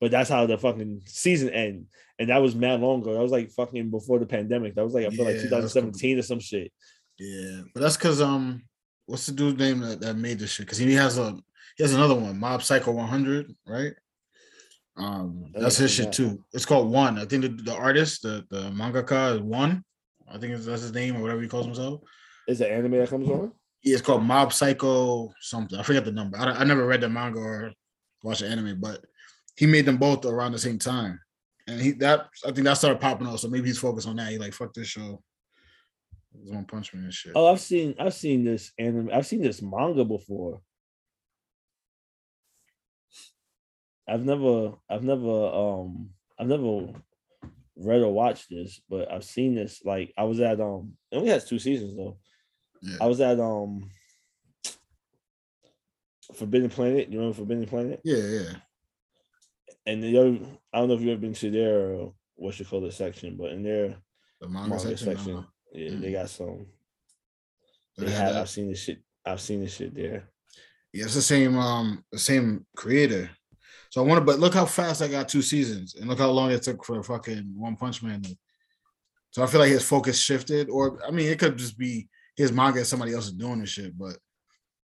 But that's how the fucking season end. And that was mad long ago. That was like fucking before the pandemic. That was like I feel like Yeah, was 2017 or some shit. Yeah, but that's because um, what's the dude's name that, that made this shit? Because he has a he has another one, Mob Psycho 100, right? Um, that's his shit too. It's called One. I think the, the artist, the the mangaka is One. I think that's his name or whatever he calls himself. Is the anime that comes on? Yeah, it's called Mob Psycho something. I forget the number. I, I never read the manga or watched the anime, but he made them both around the same time. And he that I think that started popping off. So maybe he's focused on that. He like fuck this show. One Punch Man and shit. Oh, I've seen I've seen this anime. I've seen this manga before. I've never I've never um I've never read or watched this, but I've seen this. Like I was at um it only has two seasons though. Yeah. I was at um Forbidden Planet. You remember Forbidden Planet? Yeah, yeah. And the other I don't know if you've ever been to their what you call it section, but in their The manga, manga section. section, uh, yeah, Mm. they got some. they They have that. I've seen this shit. I've seen this shit there. Yeah, it's the same um the same creator. So I wonder, but look how fast I got two seasons, and look how long it took for fucking One Punch Man. So I feel like his focus shifted, or I mean, it could just be his manga somebody else is doing this shit, but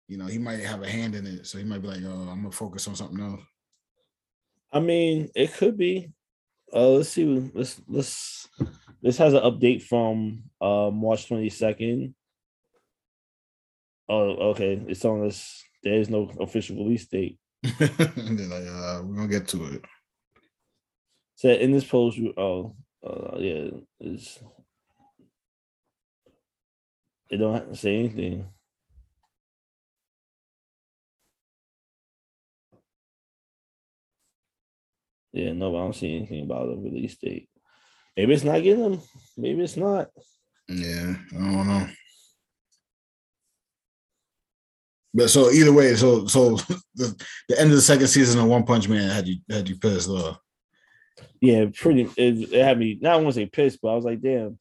you know, he might have a hand in it, so he might be like, "Oh, I'm gonna focus on something else." I mean, it could be. Uh, let's see. Let's let's. This has an update from uh March twenty second. Oh, okay. It's on us. There is no official release date. like, uh, "We're gonna get to it." So in this post, you- oh, uh, yeah, it's. They don't have to say anything. Yeah, no, I don't see anything about a release date. Maybe it's not getting them. Maybe it's not. Yeah, I don't know. But so either way, so so the, the end of the second season of One Punch Man had you had you pissed off. Yeah, pretty. It, it had me. Not I want to say pissed, but I was like, damn.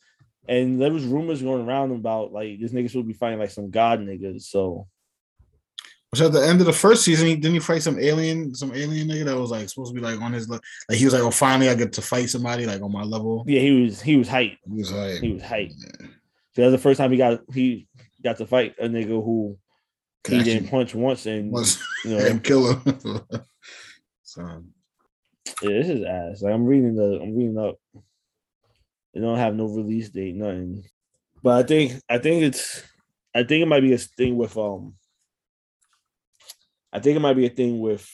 And there was rumors going around about like this nigga should be fighting like some god niggas. So Which at the end of the first season, he didn't he fight some alien, some alien nigga that was like supposed to be like on his le- like he was like, oh, finally I get to fight somebody like on my level. yeah, he was he was hype. He was like, He was hype. yeah, So that's the first time he got he got to fight a nigga who he didn't punch once and was you know and kill him. so yeah, this is ass. Like I'm reading the I'm reading up. They don't have no release date, nothing. But I think I think it's I think it might be a thing with um I think it might be a thing with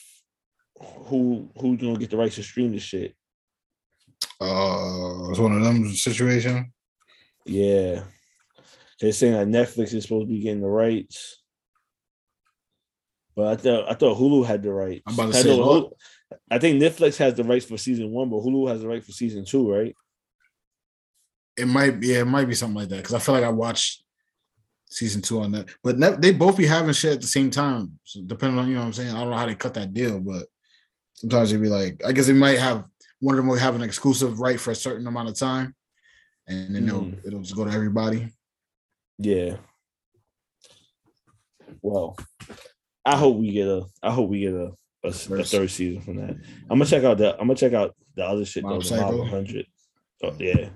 who who's gonna get the rights to stream this shit. uh it's one of them situation. Yeah. They're saying that Netflix is supposed to be getting the rights. But I thought I thought Hulu had the rights. I'm about to I say? Hulu- I think Netflix has the rights for season one, but Hulu has the right for season two, right? It might be, yeah, it might be something like that because I feel like I watched season two on that, but ne- they both be having shit at the same time. So depending on you know what I'm saying, I don't know how they cut that deal, but sometimes it'd be like, I guess they might have one of them will have an exclusive right for a certain amount of time, and then Mhm. it'll it'll just go to everybody. Yeah. Well, I hope we get a. I hope we get a First. third season from that. I'm gonna check out the. I'm gonna check out the other shit though. Mob The Mob 100. Oh, yeah.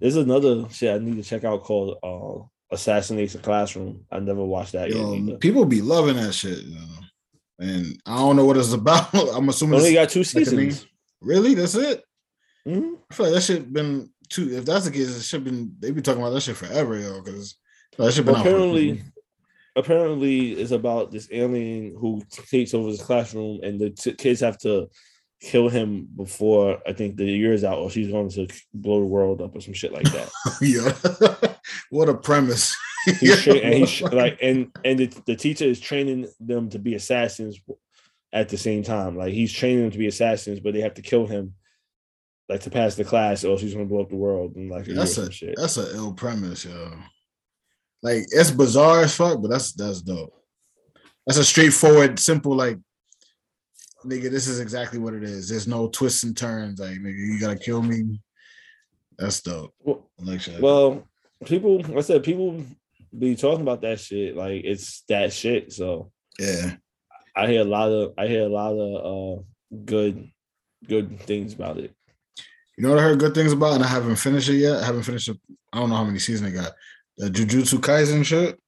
There's another shit I need to check out called uh, Assassination Classroom. I never watched that. Yo, people be loving that shit, you know? and I don't know what it's about. I'm assuming Only got two like a seasons. really that's it. Mhm. I feel like that shit been two. If that's the case, it should been. They be talking about that shit forever, yo. Because that should been Well, out for- apparently, apparently, it's about this alien who takes over his classroom, and the t- kids have to kill him before I think the year is out, or she's going to blow the world up or some shit like that. yeah. what a premise. He's tra- and he's like and and the, the teacher is training them to be assassins at the same time. Like he's training them to be assassins, but they have to kill him like to pass the class, or she's gonna blow up the world and like a year or that's a shit. that's an ill premise, yo. Like it's bizarre as fuck, but that's that's dope. That's a straightforward, simple like, nigga. This is exactly what it is. There's no twists and turns. Like, nigga, you gotta kill me. That's dope. Well, like well, people, like I said people be talking about that shit. Like it's that shit. So yeah, I hear a lot of I hear a lot of uh good good things about it. you know what I heard good things about, and I haven't finished it yet. I haven't finished it. I don't know how many seasons they got. The Jujutsu Kaisen shit.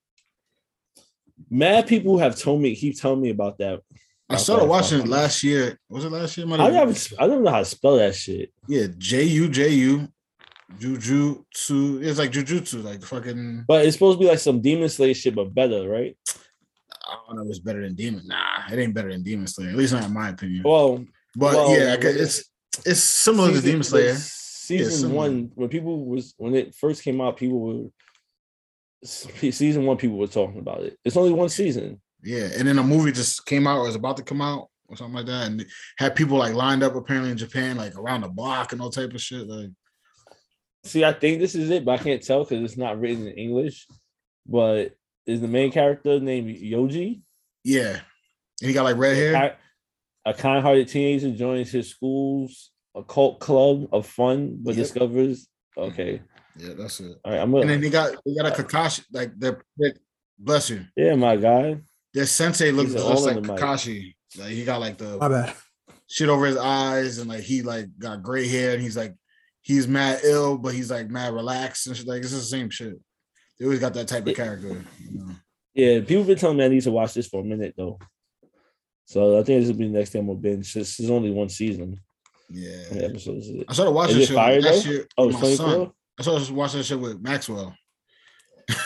Mad people have told me keep telling me about that. I started watching it last year. Was it last year? Might I never I don't know how to spell that shit. Yeah, J U J U, Jujutsu. It's like Jujutsu, like fucking. But it's supposed to be like some demon slayer shit, but better, right? I don't know. if It's better than Demon. Nah, it ain't better than Demon Slayer. At least not in my opinion. Well, but well, yeah, it's it's similar to Demon Slayer. Season similar. one, when people was when it first came out, people were season one. People were talking about it. It's only one season. Yeah, and then a movie just came out or was about to come out or something like that, and had people like lined up apparently in Japan, like around the block and all type of shit. Like, See, I think this is it, but I can't tell because it's not written in English. But is the main character named Yuji? yeah, and he got like red hair. A kind-hearted teenager joins his school's occult club of fun, but Yep. discovers. Okay, Yeah, that's it. all right, I'm And gonna. then he got he got a Kakashi, like their bless you. Yeah, my guy. Their sensei looks These just like in. Kakashi. Like he got like the My bad. shit over his eyes and like he like got gray hair and he's like he's mad ill, but he's like mad relaxed and shit. Like it's the same shit. They always got that type of It- character. You know? Yeah, people been telling me I need to watch this for a minute though. So I think this will be the next time we'll binge. This is only one season. How many Yeah. episodes is it? I started watching Is it shit fire, last though? year. Oh, with it's my 24? son. I started watching that shit with Maxwell.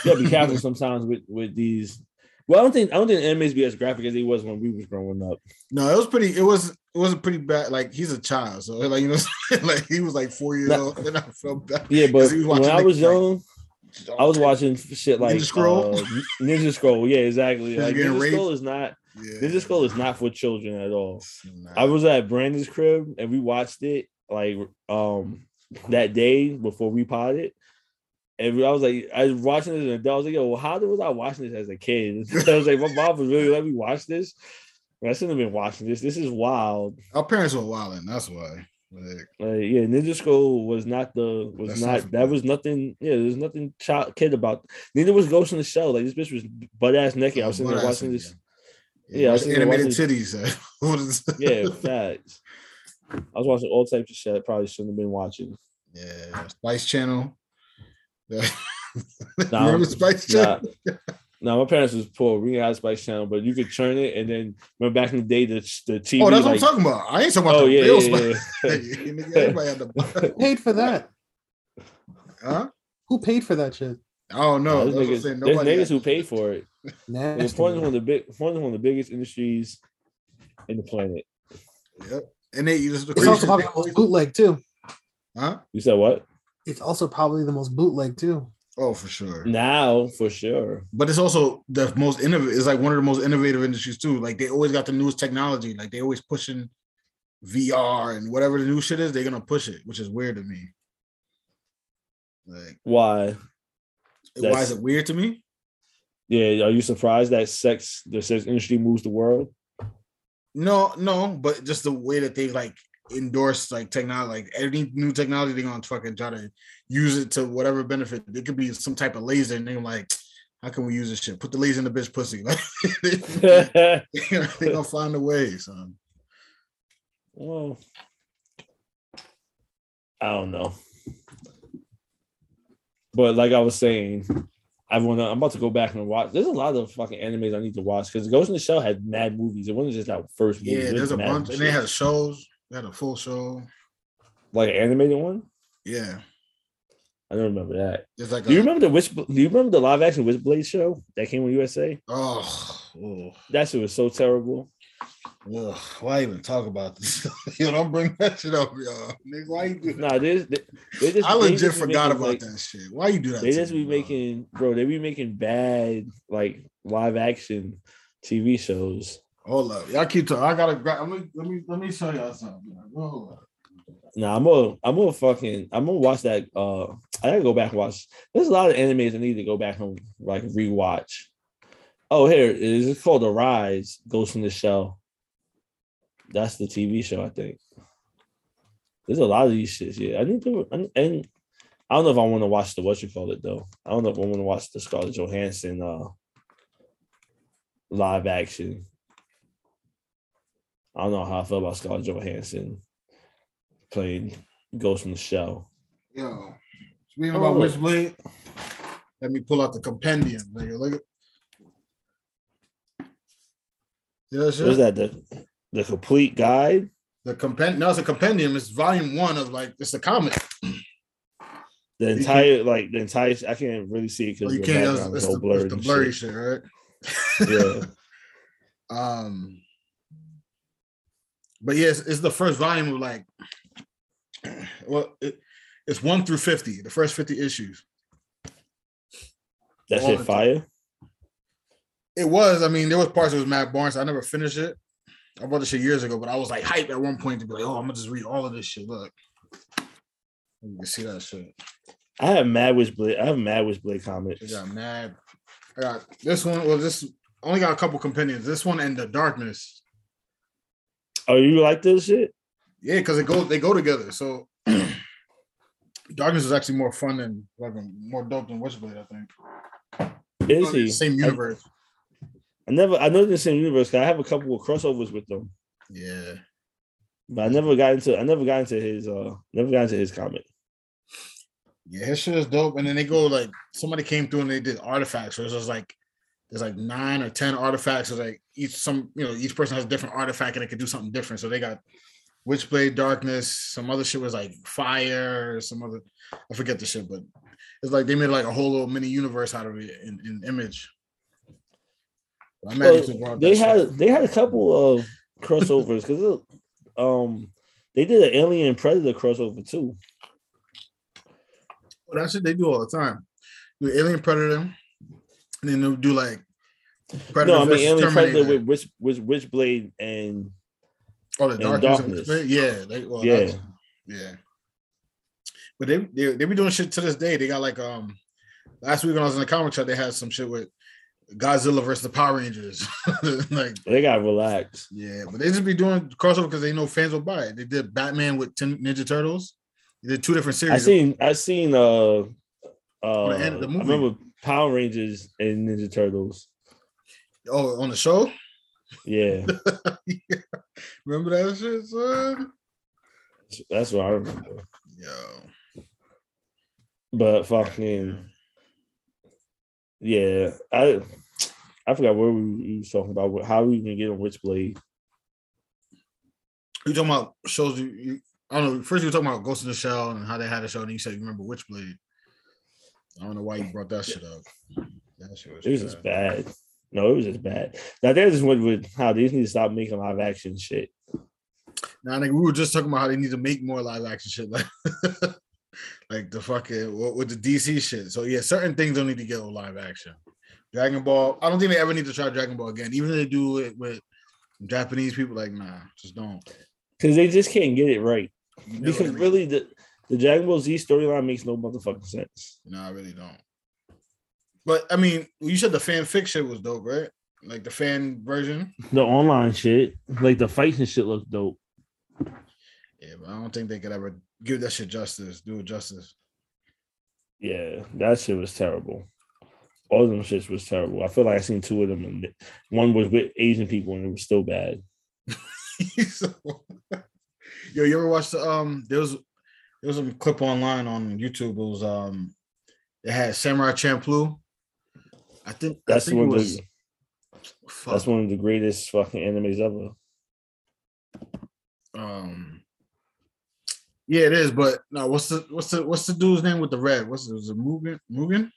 Yeah, be careful sometimes with with these. Well, I don't think I don't think animes be as graphic as they was when we was growing up. No, it was pretty. It was. It wasn't pretty bad. Like he's a child, so like you know, like he was like four years Nah. old, and I felt bad. Yeah, but he was when I was like, young, I was watching shit like Ninja Scroll? uh, Ninja Scroll. Yeah, exactly. Like Ninja raped? Scroll is not Yeah. Ninja Scroll is not for children at all. I was at Brandon's crib and we watched it like um that day before we potted. And I was like, I was watching it as an adult. I was like, yo, how was I watching this as a kid? I was like, my mom was really let me watch this. I shouldn't have been watching this. This is wild. Our parents were wilding. That's why. Like, Like, yeah, Ninja Scroll was not the was not that was nothing. Yeah, there's nothing child kid about. Neither was Ghost in the Shell. Like this bitch was butt ass naked. I was sitting there watching this. Yeah, Yeah, I was watch sitting there animated watching- titties. Yeah, facts. I was watching all types of shit. I probably shouldn't have been watching. yeah, Spice Channel. Nah, Remember Spice Nah, Channel? nah, my parents was poor. We didn't have Spice Channel, but you could turn it and then remember back in the day the the TV. Oh, that's like, what I'm talking about. I ain't talking about Oh the yeah, real yeah, Spice. yeah. Nigga, Everybody had the Who paid for that? huh? Who paid for that shit? I don't know. There's That's what I'm niggas, saying. there's niggas who paid for it. Nasty. It's porn is one of the big porn is one of the biggest industries in the planet. Yep. And they use the It's also probably the most bootleg too. huh? You said what? It's also probably the most bootleg too. Oh, for sure. Now for sure. But it's also the most innovative. It's like one of the most innovative industries too. Like they always got the newest technology. Like they always pushing VR and whatever the new shit is, they're gonna push it, which is weird to me. Like, Why? why is it weird to me? Yeah, are you surprised that sex the sex industry moves the world? No, no, but just the way that they like endorse like technology, like any new technology, they're gonna fucking try to use it to whatever benefit. It could be some type of laser, and they're like, how can we use this shit? Put the laser in the bitch pussy. Like they, they gonna find a way, son. well, I don't know. But like I was saying, I wanna I'm about to go back and watch. There's a lot of fucking animes I need to watch because Ghost in the Shell had mad movies. It wasn't just that first movie. Yeah, There's there's a bunch, and they had shows. They had a full show. like an animated one. Yeah, I don't remember that. it's like Do you a, remember the Witch? Do you remember the live action Witchblade show that came on USA? oh, oh. That shit was so terrible. Ugh, why even talk about this? yo, don't bring that shit up, yo. Nigga, why you do that? Nah, they, they, they just I legit just forgot making, about like, that shit. Why you do that? They to just me, be bro? making, bro. They be making bad like live action TV shows. Hold up, y'all keep talking. I gotta grab. Let me let me let me show y'all something. Hold up. Nah, I'm gonna, I'm gonna fucking, I'm gonna watch that. Uh, I gotta go back and watch. There's a lot of animes I need to go back and like rewatch. Oh, here it is. It's called The Rise. Ghost in the Shell. That's the TV show, I think. There's a lot of these shits. Yeah, I think and, and I don't know if I want to watch the what you call it though. I don't know if I want to watch the Scarlett Johansson uh live action. I don't know how I feel about Scarlett Johansson playing Ghost in the Shell. Yo, speaking Oh, about. Witchblade, let me pull out the compendium. Nigga, look at. Yeah, What is that? The the complete guide? The compend no, it's a compendium. It's volume one of like it's a comic. The entire like the entire I can't really see it because you can't. It's, it's the, blurred. it's the blurry shit. shit, right? Yeah. Um, but yes, it's the first volume of like, well, it, it's one through fifty, the first fifty issues. That All shit fire. It was, I mean, there was parts that was Matt Barnes. I never finished it. I bought this shit years ago, but I was like hype at one point to be like, oh, I'm gonna just read all of this shit. Look, you can see that shit. I have Mad Witchblade. I have Mad Witchblade comics. I got mad. I got this one. Well, this only got a couple companions. This one and the darkness. Oh, you like this shit? Yeah, because it go they go together. So darkness is actually more fun than like more dope than Witchblade, I think. Is he? Same universe. I, never. I know they're in the same universe. I have a couple of crossovers with them, Yeah. but I never got into. I never got into his. Uh, never got into his comic. Yeah, his shit is dope. And then they go like somebody came through and they did artifacts. So it's just like there's like nine or ten artifacts. So like each some you know each person has a different artifact and they could do something different. So they got Witchblade, Darkness. Some other shit was like fire. Some other I forget the shit, but it's like they made like a whole little mini universe out of it in, in image. I Well, imagine they had they had a couple of crossovers because um they did an Alien Predator crossover too. Well, that's what they do all the time. Do Alien Predator, and then they'll do like Predator no, I mean Alien Terminator. Predator with Witch, Witch, Witchblade and Oh, the and darkness. darkness. Yeah, they, well, Yeah. yeah. But they, they they be doing shit to this day. They got like um last week when I was in the comic shop, they had some shit with Godzilla versus the Power Rangers. like they got relaxed. yeah, but they just be doing crossover because they know fans will buy it. They did Batman with Ninja Turtles. They did two different series. I seen I seen uh uh the the I remember Power Rangers and Ninja Turtles. Oh, on the show. Yeah, Remember that shit, son? that's what I remember. Yo. But fucking yeah, I I forgot where we, we was talking about how we can get on Witchblade. You talking about shows you, you I don't know. First you were talking about Ghost in the Shell and how they had a show, and you said you remember Witchblade. I don't know why you brought that shit up. That shit was, It was just bad. No, it was just bad. Now they just went with how they need to stop making live action shit. Now, nigga, we were just talking about how they need to make more live action shit, like, like the fucking what with the DC shit. So yeah, certain things don't need to get on live action. Dragon Ball, I don't think they ever need to try Dragon Ball again. Even if they do it with Japanese people, like nah, just don't. Because they just can't get it right. You know Because I mean? really the the Dragon Ball Z storyline makes no motherfucking sense. No, I really don't. But I mean, you said the fan fiction was dope, right? Like the fan version. The online shit, like the fights and shit look dope. Yeah, but I don't think they could ever give that shit justice, do it justice. Yeah, that shit was terrible. All of them shits was terrible. I feel like I seen two of them, and one was with Asian people, and it was still bad. Yo, you ever watched the um there was there was a clip online on YouTube. It was um it had Samurai Champloo. I think I That's think one was the, that's one of the greatest fucking animes ever. um yeah it is, but no, what's the what's the what's the dude's name with the red? What's it was it Mugen Mugen?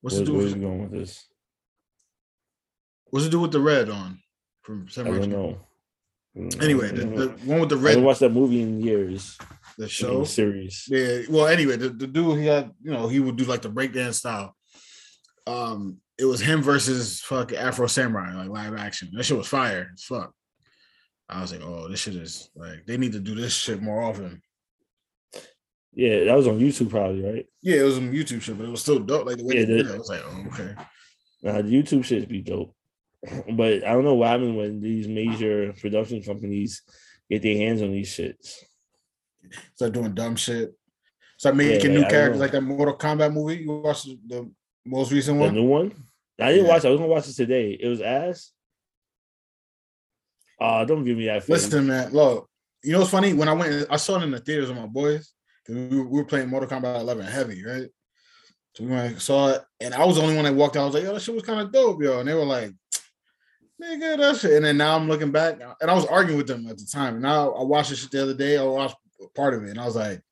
What's the Where's, dude where's with- going with this? what's the dude with the red on? from I don't know. Anyway, the, the one with the red haven't watched that movie in years. the The show. series. Yeah. Well, anyway, the, the dude he had, you know, he would do like the breakdance style. Um, it was him versus fuck Afro Samurai, like live action. That shit was fire as fuck. I was like, oh, this shit is like they need to do this shit more often. Yeah, that was on YouTube probably, right? Yeah, it was on YouTube shit, but it was still dope. Like the way Yeah, they did it, I was like, oh, okay. Nah, the YouTube shit be dope. But I don't know what happened when these major production companies get their hands on these shits. Start doing dumb shit. Start making Yeah, new characters like that Mortal Kombat movie. You watched the, most recent one? The new one? I didn't Yeah. watch it. I was gonna watch it today. It was ass. Uh don't give me that face. Listen, man, look, you know what's funny? When I went, I saw it in the theaters with my boys we, were- playing Mortal Kombat 11 heavy, right? So we went, saw it, and I was the only one that walked out. I was like, yo, that shit was kind of dope, yo. And they were like, nigga, that shit. And then now I'm looking back, and I was arguing with them at the time. And now I watched this shit the other day. I watched part of it, and I was like,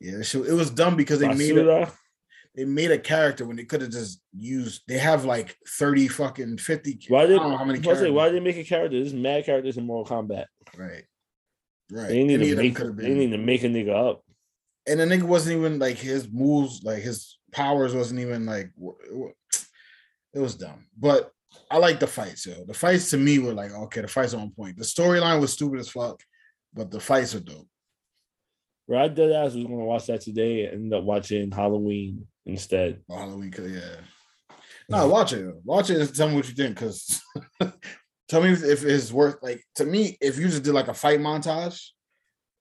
yeah, shit, it was dumb because they made it Basura? they made a character when they could have just used. They have like thirty fucking fifty. Why I did don't know how many I why did they make a character? There's mad characters in Mortal Kombat. right, right. They need Any to make they need to make a nigga up. And the nigga wasn't even like his moves, like his powers wasn't even like it was dumb. But I like the fights, yo. The fights to me were like, okay, the fights are on point. The storyline was stupid as fuck, but the fights are dope. Bro, I dead ass was gonna watch that today and ended up watching Halloween instead. Oh, Halloween, yeah. No, watch it. Watch it and tell me what you think. Cause tell me if it's worth like to me, if you just did like a fight montage,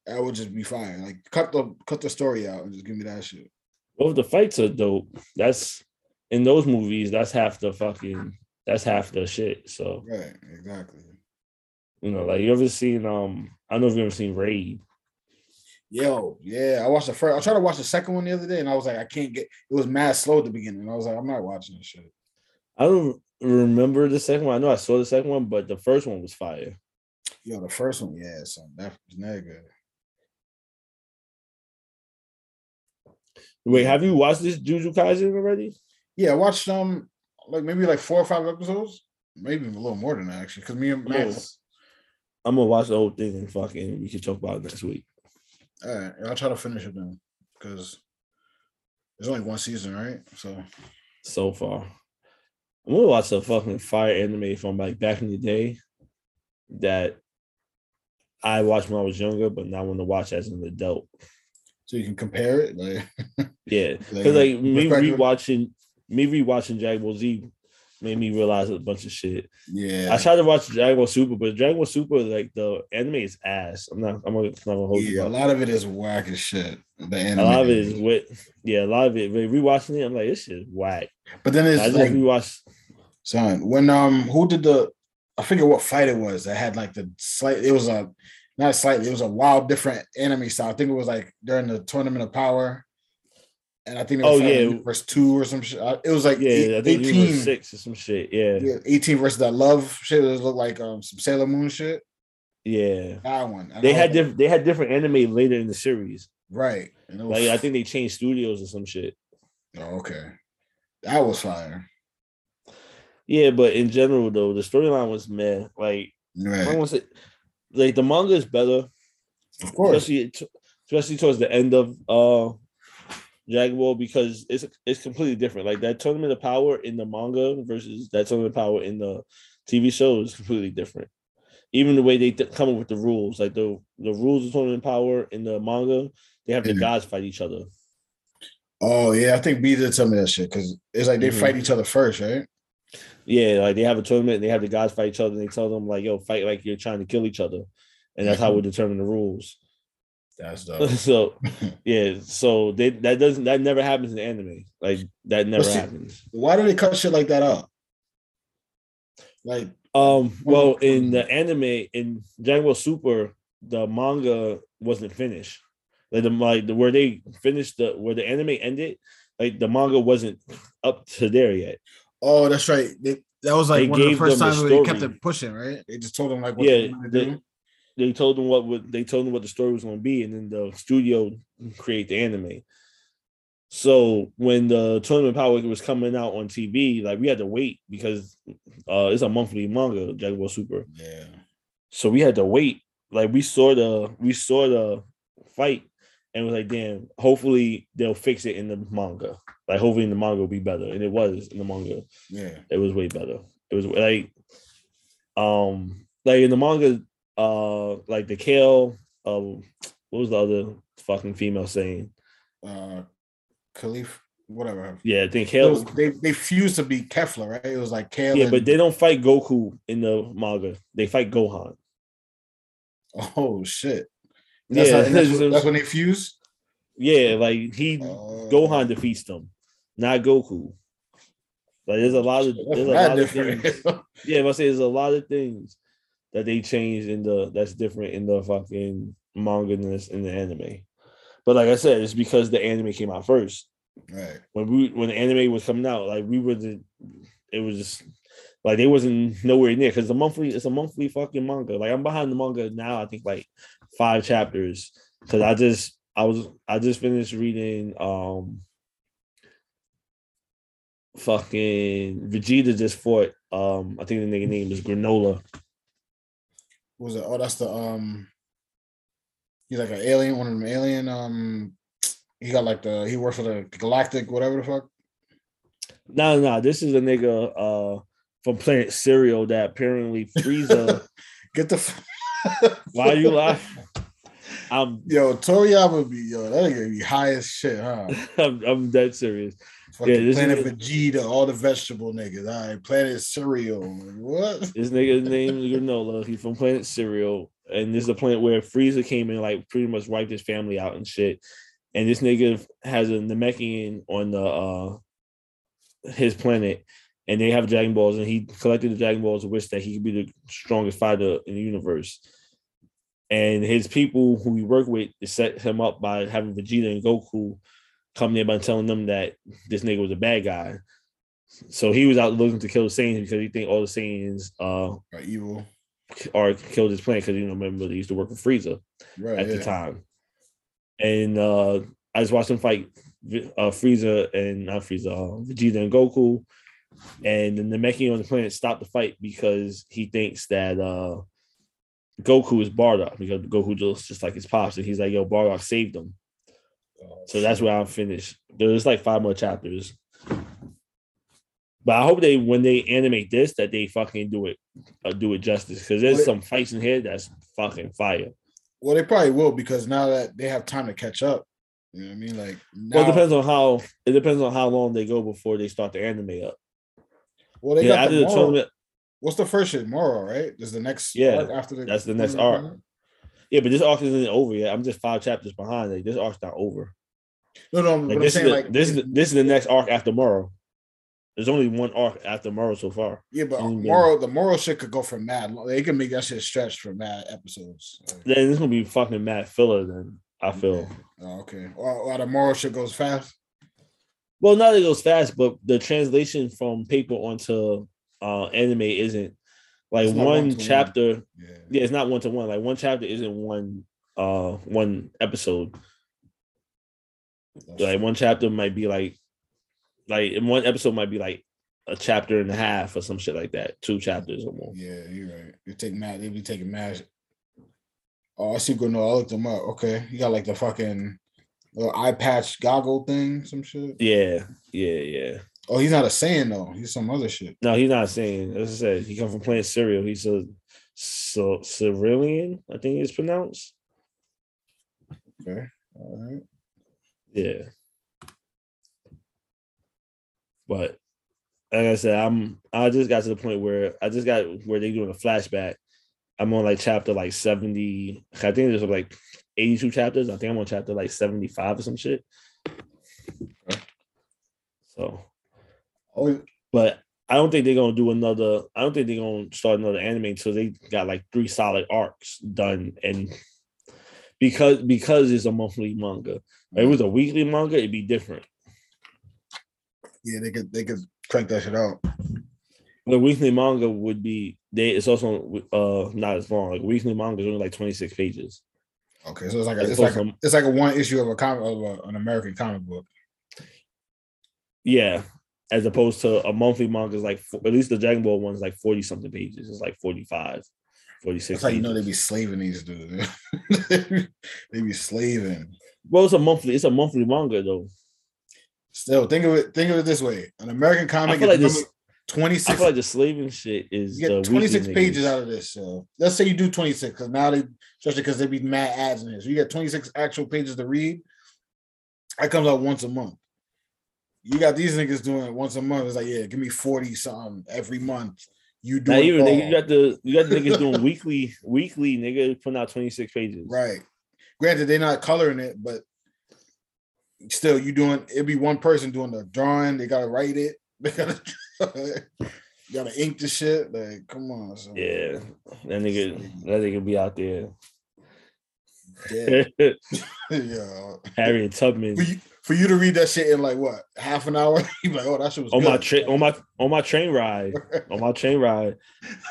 that would just be fine. Like cut the cut the story out and just give me that shit. Well, if the fights are dope, that's in those movies, that's half the fucking that's half the shit. So Right, exactly. you know, like you ever seen um I don't know if you ever seen Raid. Yo, yeah, I watched the first. I tried to watch the second one the other day, and I was like, I can't get. It was mad slow at the beginning. I was like, I'm not watching this shit. I don't remember the second one. I know I saw the second one, but the first one was fire. Yo, the first one, yeah, son, that was not good. Wait, have you watched this Juju Kaisen already? Yeah, I watched um like maybe like four or five episodes, maybe a little more than that actually. Because me and Max, I'm gonna watch the whole thing and fucking we can talk about it next week. all right, I'll try to finish it then because there's only one season, right? So So far, I'm gonna watch a fucking fire anime from like back in the day that I watched when I was younger, but now I want to watch as an adult. So you can compare it, like Yeah, because like me rewatching me rewatching Dragon Ball Z made me realize a bunch of shit. yeah, I tried to watch Dragon Ball Super, but Dragon Ball Super like the anime is ass. I'm not. I'm not, I'm not gonna hold you yeah, a lot of it is whack as shit. The anime. A lot of it is with yeah, a lot of it. But rewatching it, I'm like, this shit is whack. but then I it's just like rewatched. son when um who did the I forget what fight it was that had like the slight it was a not slightly it was a wild different anime style. I think it was like during the tournament of power. And I think it Oh, was yeah. versus two or some shit. Uh, It was like Yeah, eight- I think 18, was six or some shit. Yeah, yeah, 18 versus that love shit. It looked like um some Sailor Moon shit. yeah. That one. And They had different. They had different anime later in the series. right. And it was, Like I think they changed studios or some shit. oh, okay. That was fire. Yeah, but in general though, the storyline was meh. Like I Right. want to say, like the manga is better, Of course. especially especially towards the end of uh Dragon Ball because it's it's completely different. Like that tournament of power in the manga versus that tournament of power in the TV show is completely different. Even the way they th- come up with the rules, like the the rules of tournament of power in the manga, they have the Mhm. gods fight each other. Oh yeah, I think B did tell me that shit because it's like they Mhm. fight each other first, right? Yeah, like they have a tournament, and they have the guys fight each other, and they tell them like, "Yo, fight like you're trying to kill each other," and that's how we determine the rules. That's dope. so, yeah, so they that doesn't that never happens in anime. Like that never see- happens. Why do they cut shit like that out? Like, Um, well, in the anime in Dragon Ball Super, the manga wasn't finished. Like the like the where they finished the where the anime ended, like the manga wasn't up to there yet. Oh, that's right. They, that was like They one of the first times where they kept it pushing, right? They just told them like what Yeah, they they- do. They told them what would they told them what the story was going to be, and then the studio create the anime. So when the tournament power was coming out on TV, like we had to wait because uh it's a monthly manga, Dragon Ball Super. Yeah. So we had to wait. Like we saw the we saw the fight and was like, damn, hopefully they'll fix it in the manga. Like hopefully in the manga will be better. And it was in the manga. Yeah. It was way better. It was like um like in the manga, uh like the Kale, um what was the other fucking female saying? Uh Caulifla, whatever. Yeah, I think Kale was, they they fused to be Kefla, right? It was like Kale. Yeah, and- but they don't fight Goku in the manga. They fight Gohan. oh shit. That's, yeah, how, that's, when, that's when they fuse. yeah, like he Oh. Gohan defeats them, not Goku. Like there's a lot of there's a lot of things. Yeah, but I say there's a lot of things that they changed in the that's different in the fucking manga this in the anime. But like I said, it's because the anime came out first. right. When we when the anime was coming out, like we wasn't it was just like they wasn't nowhere near because the monthly it's a monthly fucking manga. Like I'm behind the manga now, I think like five chapters. Cause I just I was I just finished reading um fucking Vegeta just fought um I think the nigga name is Granola. What was it? Oh, that's the um. He's like an alien, one of them alien. Um, he got like the he works for the galactic, whatever the fuck. No, no, this is a nigga uh from Planet Cereal that apparently Frieza. Get the. f- why are you laughing? I'm Yo, Toriyama be yo, that nigga be high as shit, huh? I'm, I'm dead serious. Fucking Yeah, Planet Vegeta, all the vegetable niggas. All right, Planet Cereal. What? This nigga's name is Granola. He's from Planet Cereal. And this is the planet where Frieza came in, like pretty much wiped his family out and shit. And this nigga has a Namekian on the uh his planet, and they have Dragon Balls, and he collected the Dragon Balls to wish that he could be the strongest fighter in the universe. And his people who he worked with set him up by having Vegeta and Goku come there by telling them that this nigga was a bad guy. So he was out looking to kill the Saiyans because he think all the Saiyans uh Or evil. or killed his planet because you know remember they used to work for Frieza Right. at yeah. the time. And uh I just watched him fight uh Frieza and not Frieza, uh, Vegeta and Goku. And then the Namekian on the planet stopped the fight because he thinks that uh Goku is Bardock because Goku just just like his pops, and he's like, "Yo, Bardock saved him." So that's where I'm finished. There's like five more chapters. But I hope they when they animate this that they fucking do it uh, do it justice because there's Well, some fights in here that's fucking fire. Well, they probably will because now that they have time to catch up. You know what I mean? Like now, well, it depends on how it depends on how long they go before they start to animate up. well, they yeah, got after the tournament, What's the first shit? Moro, right? Is the next Yeah, after the that's the next arc. Yeah, but this arc isn't over yet. I'm just five chapters behind. Like this arc's not over. No, no, Like this is saying the, like this is the, this is the next arc after Moro. There's only one arc after Moro so far. yeah, but Mm, yeah. Moro, the Moro shit could go for mad. They can make that shit stretch for mad episodes. Like, Then it's gonna be fucking mad filler. Then I feel. oh, okay. Or, or the Moro shit goes fast. Well, not that it goes fast, but the translation from paper onto uh anime isn't like one chapter. Yeah. Yeah, it's not one to one. Like one chapter isn't one uh one episode. That's Like one chapter might be like like in one episode might be like a chapter and a half or some shit like that. Two chapters or more. Yeah, you're right. They take mad. They be taking mad. Oh, I see. Good. No, I looked them up. Okay, you got like the fucking little eye patch goggle thing, some shit. Yeah, yeah, yeah. Oh, he's not a Saiyan though. He's some other shit. No, he's not Saiyan. As I said, he come from Planet Cereal. He's a so Cerulean, I think it's pronounced. Okay. All right. Yeah. But like I said, I'm I just got to the point where I just got where they're doing a flashback. I'm on like chapter like 70. I think there's like 82 chapters. I think I'm on chapter like 75 or some shit. So, Oh, but I don't think they're gonna do another. I don't think they're gonna start another anime until they got like three solid arcs done. And because because it's a monthly manga, if it was a weekly manga, it'd be different. yeah, they could they could crank that shit out. The weekly manga would be they. It's also uh not as long. Like weekly manga is only like twenty six pages. Okay, so it's like a, As it's like a, it's like a one issue of a comic of a, an American comic book. Yeah, as opposed to a monthly manga is like at least the Dragon Ball one is like forty something pages. It's like 45, 46. That's how you know they be slaving these dudes. they be slaving. Well, it's a monthly. It's a monthly manga though. Still, think of it. Think of it this way: an American comic is like this- normally I six. feel like the slaving shit is You get twenty six pages niggas. out of this. So let's say you do twenty six, because now they, especially because they be mad ads in this. You get twenty six actual pages to read. That comes out once a month. You got these niggas doing it once a month. It's like, yeah, give me forty something every month. You do even nigga, you got the you got the niggas doing weekly weekly nigga putting out twenty six pages. Right. Granted, they're not coloring it, but still, you doing it'd be one person doing the drawing. They gotta write it. They gotta you gotta ink the shit. Like, come on. son. Yeah, that nigga that nigga be out there. yeah. yeah. Harriet Tubman For you, to read that shit in like what half an hour, you like, oh, that shit was on my good. train on my on my train ride on my train ride.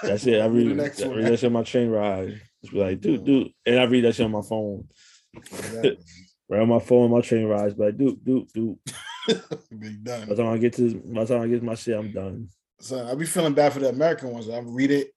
That's it. I Read the next I one. that shit on my train ride. Just be like, dude, dude, and I read that shit on my phone. Exactly. Right on my phone, my train rides, but dude, dude, dude. be done. By the time I get to by the time I get to my shit, I'm done. So I be feeling bad for the American ones. I read it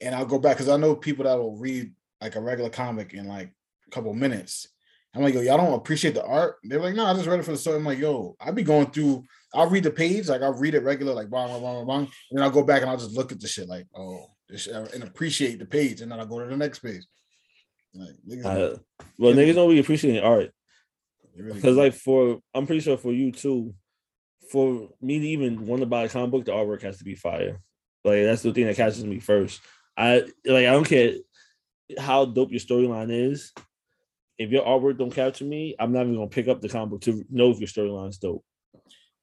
and I'll go back because I know people that will read like a regular comic in like a couple minutes. I'm like, yo, y'all don't appreciate the art. They're like, no, I just read it for the story. I'm like, yo, I'll be going through. I'll read the page, like I'll read it regular, like blah blah blah blah, and then I'll go back and I'll just look at the shit, like, oh, and appreciate the page, and then I'll go to the next page. Like, niggas, Uh, well, niggas don't really appreciate art. they really Because like for I'm pretty sure for you too, for me to even want to buy a comic book, the artwork has to be fire. Like that's the thing that catches me first. I like I don't care how dope your storyline is. If your artwork don't capture me, I'm not even gonna pick up the comic book to know if your storyline is dope.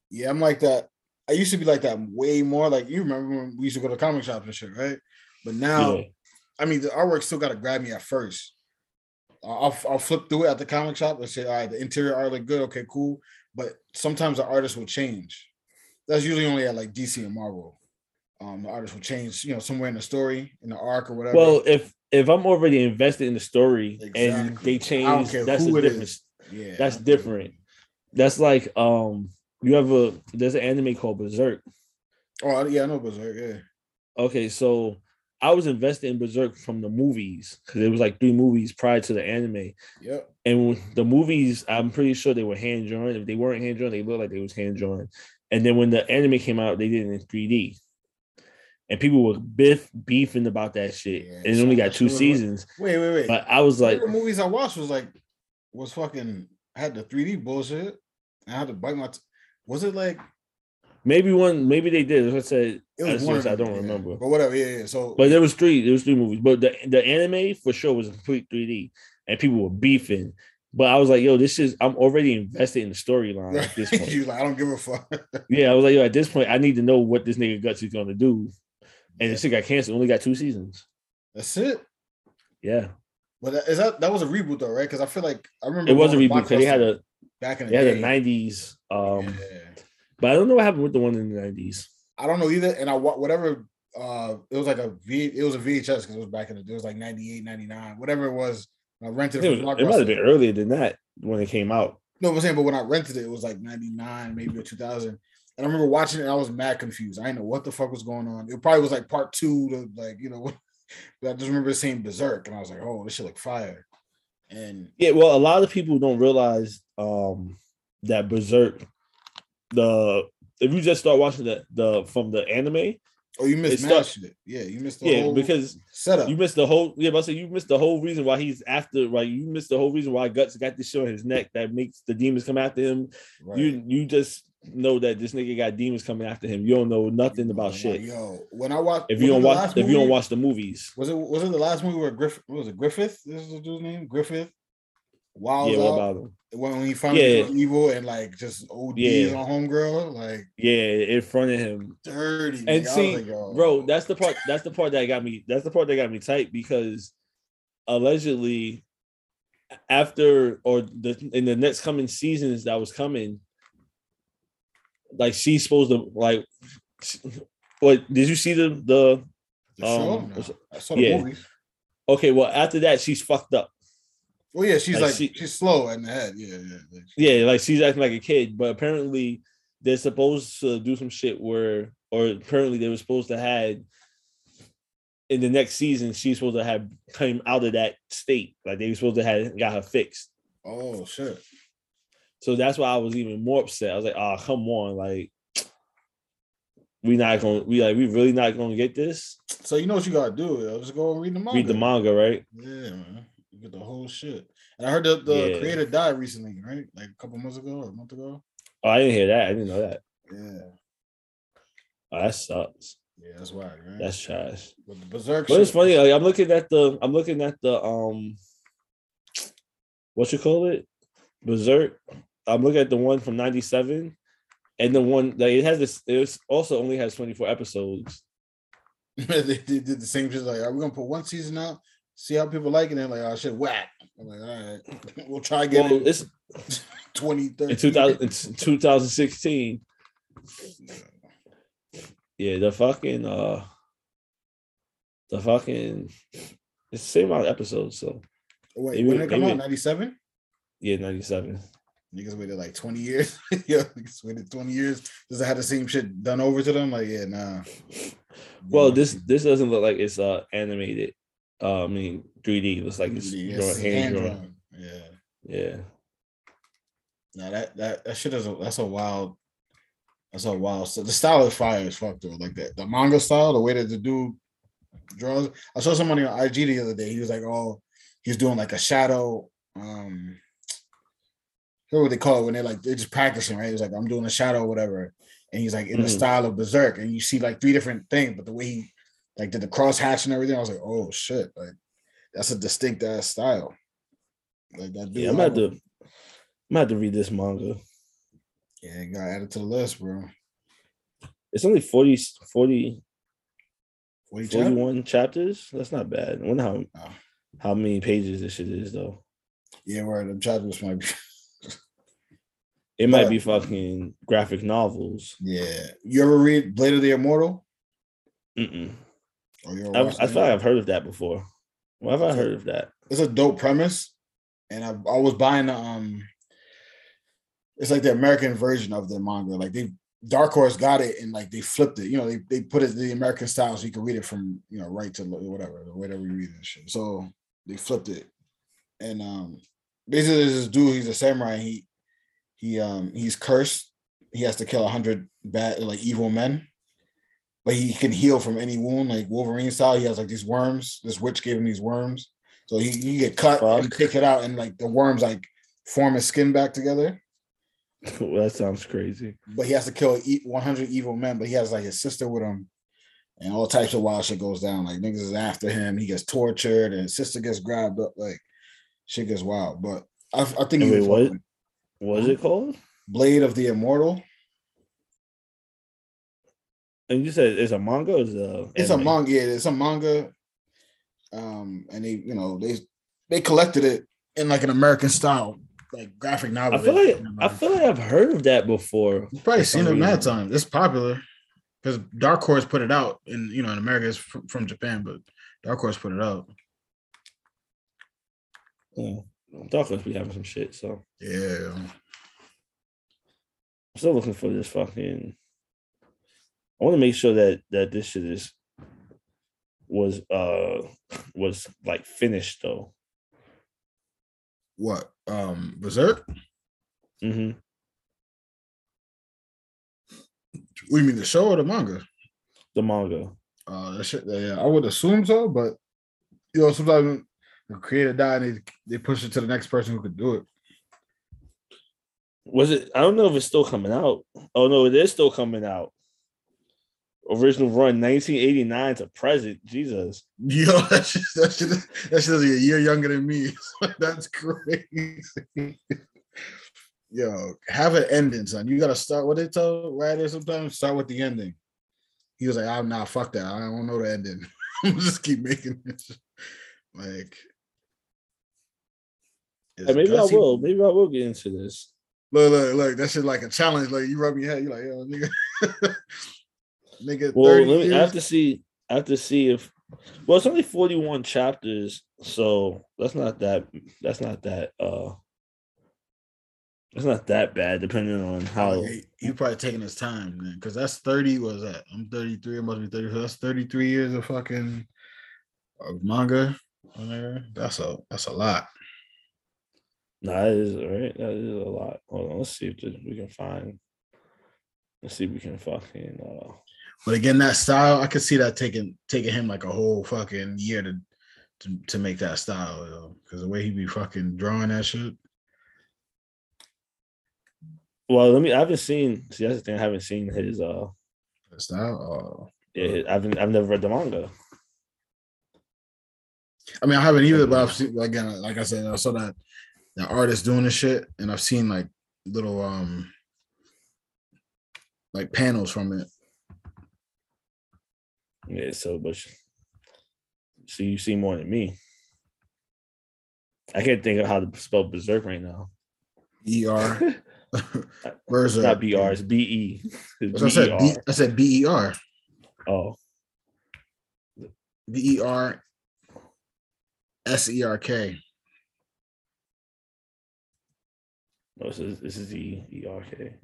Yeah, I'm like that. I used to be like that way more. Like you remember when we used to go to comic shops and shit, right? But now, Yeah. I mean, the artwork still got to grab me at first. I'll I'll flip through it at the comic shop and say, all right, the interior art look good, okay, cool. But sometimes the artist will change. That's usually only at like DC and Marvel. Um, the artist will change, you know, somewhere in the story, in the arc or whatever. Well, if if I'm already invested in the story and they change, that's a it different. yeah, That's I don't care. different. That's like um, you have a there's an anime called Berserk. Oh yeah, I know Berserk. Yeah, Okay, so I was invested in Berserk from the movies because it was like three movies prior to the anime, yep. and the movies I'm pretty sure they were hand drawn. If they weren't hand drawn, they looked like they was hand drawn. And then when the anime came out, they did it in 3D, and people were beef beefing about that shit. Yeah, and it only got two so- seasons, Wait, wait, wait. but I was Like the movies I watched was like was fucking had the 3D bullshit. I had to bite my. T- was it like maybe one, maybe they did. I said, it I, was one? I don't yeah. remember. but whatever. Yeah, yeah. So, But there was three. There was three movies. But the the anime for sure was a complete 3D, and people were beefing. But I was like, yo, this is I'm already invested in the storyline at this point. you like I don't give a fuck. yeah, I was like, yo, at this point, I need to know what this nigga Guts is gonna do. And the shit got canceled. Only got two seasons. That's it. Yeah, But is that that was a reboot though, right? Because I feel like I remember it was a reboot because they had a back in the they had day. a '90s. Um, Yeah. but I don't know what happened with the one in the '90s. I don't know either. And I whatever uh it was like a V it was a VHS because it was back in the it was like 98, 99, whatever it was. I rented It, it was, it might have been earlier than that when it came out. No, I'm saying, but when I rented it, it was like 99, maybe or 2000. And I remember watching it, and I was mad confused. I didn't know what the fuck was going on. It probably was like part two to like, you know, but I just remember seeing Berserk, and I was like, oh, this shit look fire. And Yeah, well, a lot of people don't realize um that Berserk, the if you just start watching the the from the anime, oh, you missed It start- shit. Yeah, you missed the yeah, whole because setup. you missed the whole yeah, but I say you missed the whole reason why he's after right. You missed the whole reason why Guts got this shit on his neck that makes the demons come after him. right. You you just know that this nigga got demons coming after him. You don't know nothing about shit. Yo, when I watch, If you don't watch if you don't watch the movies. was it was it the last movie where Griffith was it Griffith? This is the dude's name, Griffith. Wild Yeah, what about him? when he finally Yeah. evil and like just ODs Yeah. on homegirl, like Yeah, in front of him. dirty. And. See, like, bro, that's the part. That's the part that got me. That's the part that got me tight because allegedly, after or the in the next coming seasons that was coming, like she's supposed to like. What did you see the the? the show? um, No, I saw the yeah. movies. Okay, well after that she's fucked up. Well, yeah, she's Like, like she- she's slow in the head. Yeah, yeah. like, Yeah, like she's acting like a kid, but apparently they're supposed to do some shit where, or apparently they were supposed to have in the next season. She's supposed to have came out of that state, like they were supposed to have got her fixed. Oh shit. So that's why I was even more upset. I was like, "Oh, come on, like." We not gonna we like we really not gonna get this. So you know what you gotta do? Yo. Just go read the manga. Read the manga, right? Yeah, man. You get the whole shit. And I heard that the Yeah. creator died recently, right? Like a couple months ago or a month ago. Oh, I didn't hear that. I didn't know that. Yeah. Oh, that sucks. Yeah, that's why, right? That's trash. but the berserk But it's funny. Like, I'm looking at the. I'm looking at the. Um. What you call it? Berserk. I'm looking at the one from '97, and the one like it has this. It also only has 24 episodes. they, did the same just Like, are we gonna put one season out? See how people like it, and like, oh shit, whack. I'm like, all right, we'll try again Well, it's 2030. in 2000. It's 2016. Yeah, the fucking uh, the fucking. It's the same amount of episodes. So Wait, maybe- when did it come maybe- out? 97? yeah, 97. Niggas waited like 20 years. yeah, niggas waited 20 years. Does it have the same shit done over to them? Like, yeah, nah. Well, Yeah. this this doesn't look like it's uh animated. Uh, I mean 3D. It looks like it's Yeah, it's hand drawn. Yeah. Yeah. Now that that that shit is a, that's a wild that's a wild so the style of fire is fucked though. Like that the manga style, the way that the dude draws. I saw somebody on IG the other day. He was like, oh, he's doing like a shadow. Um what they call it when they're like they're just practicing, right? He's like, I'm doing a shadow, or whatever. And he's like in the Mhm. style of berserk, and you see like three different things, but the way he like did the cross hatch and everything, I was like, oh shit, like that's a distinct ass style. Like that dude. Yeah, I'm about to I'm about to read this manga. Yeah, you gotta add it to the list, bro. It's only 40, 40 What you chapter? 41 chapters. That's not bad. I wonder how Oh. how many pages this shit is though. Yeah, where the chapters might be. It might But- be fucking graphic novels. yeah. You ever read Blade of the Immortal? Mm-mm. Ever I've, I feel like I've heard of that before. Why have I heard of that? it's a dope premise, and I, I was buying um. It's like the American version of the manga. Like they Dark Horse got it and like they flipped it. You know, they, they put it the American style so you can read it from you know right to whatever whatever you read and shit. So they flipped it, and um basically there's this dude. He's a samurai. And he he um he's cursed. He has to kill a hundred bad like evil men. But he can heal from any wound, like Wolverine style. He has like these worms. This witch gave him these worms. So he, he get cut and Fuck. take it out, and like the worms like form his skin back together. well, that sounds crazy. But he has to kill e- 100 evil men. But he has like his sister with him, and all types of wild shit goes down. Like niggas is after him. He gets tortured, and his sister gets grabbed up. Like shit gets wild. But I, I think And he wait, what? fuck is it called? Blade of the Immortal. And you said it's a manga. Or is it a It's a manga. Yeah, it's a manga. Um, and they, you know, they they collected it in like an American style, like graphic novel. I feel like I feel like I've heard of that before. You've probably seen it mad time. It's popular because Dark Horse put it out, and you know, in America it's from, from Japan, but Dark Horse put it out. Yeah. Horse be having some shit, so Yeah, I'm still looking for this fucking. I want to make sure that that this shit is was uh was like finished though. what? Um, Berserk? hmm do you mean the show or the manga? The manga. Uh, that shit. Yeah, I would assume so, but you know, sometimes the creator died, and they they push it to the next person who could do it. Was it? I don't know if it's still coming out. Oh no, it is still coming out. Original run 1989 to present. Jesus. Yo, that shit, that shit, that shit is a year younger than me. That's crazy. Yo, have an ending, son. You gotta start. What they tell writers sometimes start with the ending. He was like, ah, "I'm not fuck that. I don't know the ending. I'm just keep making this." Like, Hey, maybe I will. Maybe I will get into this. Look, look, look. That shit like a challenge. Like you rub your head. you're like, yo, nigga, nigga. Well, let me, I have to see. I have to see if. Well, it's only 41 chapters, so that's not that. That's not that. Uh, It's not that bad, depending on how. He, he probably taking his time, man. Because that's 30. What is that? I'm 33. It must be 30. So that's 33 years of fucking of manga. on there. That's a that's a lot. Nah, that is right. That is a lot. Hold on, let's see if we can find. Let's see if we can fucking. Uh, But again, that style, I could see that taking taking him like a whole fucking year to to, to make that style, yo. Because the way he be fucking drawing that shit. well, let me. I haven't seen. See, that's the thing. I haven't seen his. Uh, style. Uh, yeah, I haven't. I've never read the manga. I mean, I haven't either, but I've seen again, like I said, I saw that the artist doing this shit, and I've seen like little um like panels from it. Yeah. So, but so you see more than me. I can't think of how to spell berserk right now. ER. Where's It's not BR. It's BE. It's I said B, BER. I said B E R. Oh, B E R S E R K. no, this is this is E E R K.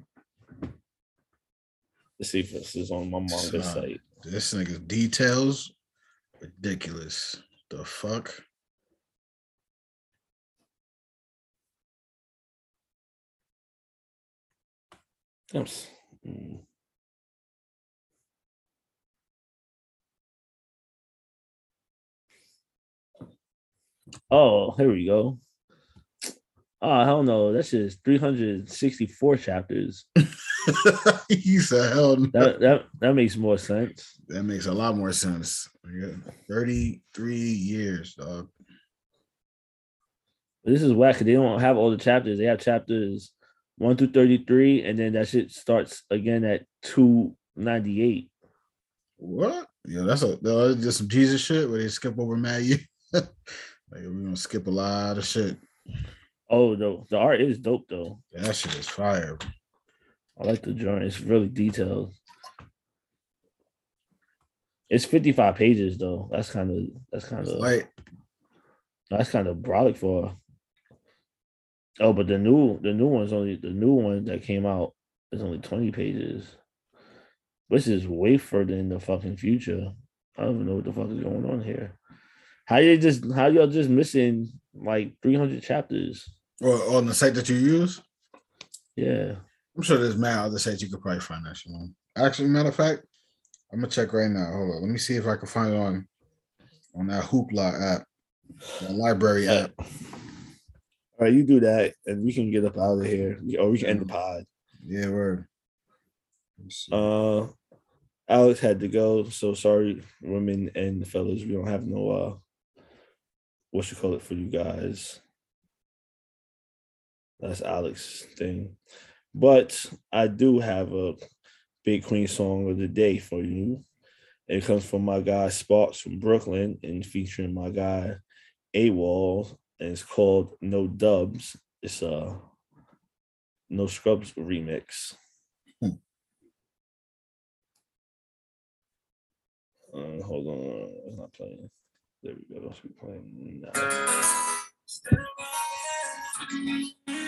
Let's see if this is on my manga site. This nigga's details ridiculous. The fuck? Oops. Mm. Oh, here we go. Oh, hell no. That's just 364 chapters. he said, hell no. That that that makes more sense. That makes a lot more sense. Yeah. 33 years, dog. This is whack. They don't have all the chapters. They have chapters 1 through 33, and then that shit starts again at 298. What? Yeah, that's a that's just some Jesus shit where they skip over mad you. like we're gonna skip a lot of shit. Oh, no. The art is dope, though. That shit is fire. I like the drawing. It's really detailed. It's 55 pages though. That's kind of that's kind of Like that's kind of brolic for. Oh, but the new the new one's only the new one that came out is only 20 pages. Which is way further in the fucking future. I don't even know what the fuck is going on here. How you just how y'all just missing like 300 chapters? Or on the site that you use. Yeah. I'm sure there's mad other sites you could probably find that shit on. Actually, matter of fact, I'm gonna check right now. Hold on. Let me see if I can find it on on that Hoopla app, that library Uh, app. All right, you do that, and we can get up out of here, or we can end the pod. Yeah, word. Uh, Alex had to go, so sorry, women and fellas. We don't have no uh, what you call it for you guys. That's Alex's thing, but I do have a big queen song of the day for you. It comes from my guy Sparks from Brooklyn and featuring my guy AWOL, and it's called No Dubs. It's a No Scrubs remix. Uh, hold on, it's not playing. There we go. It's playing now.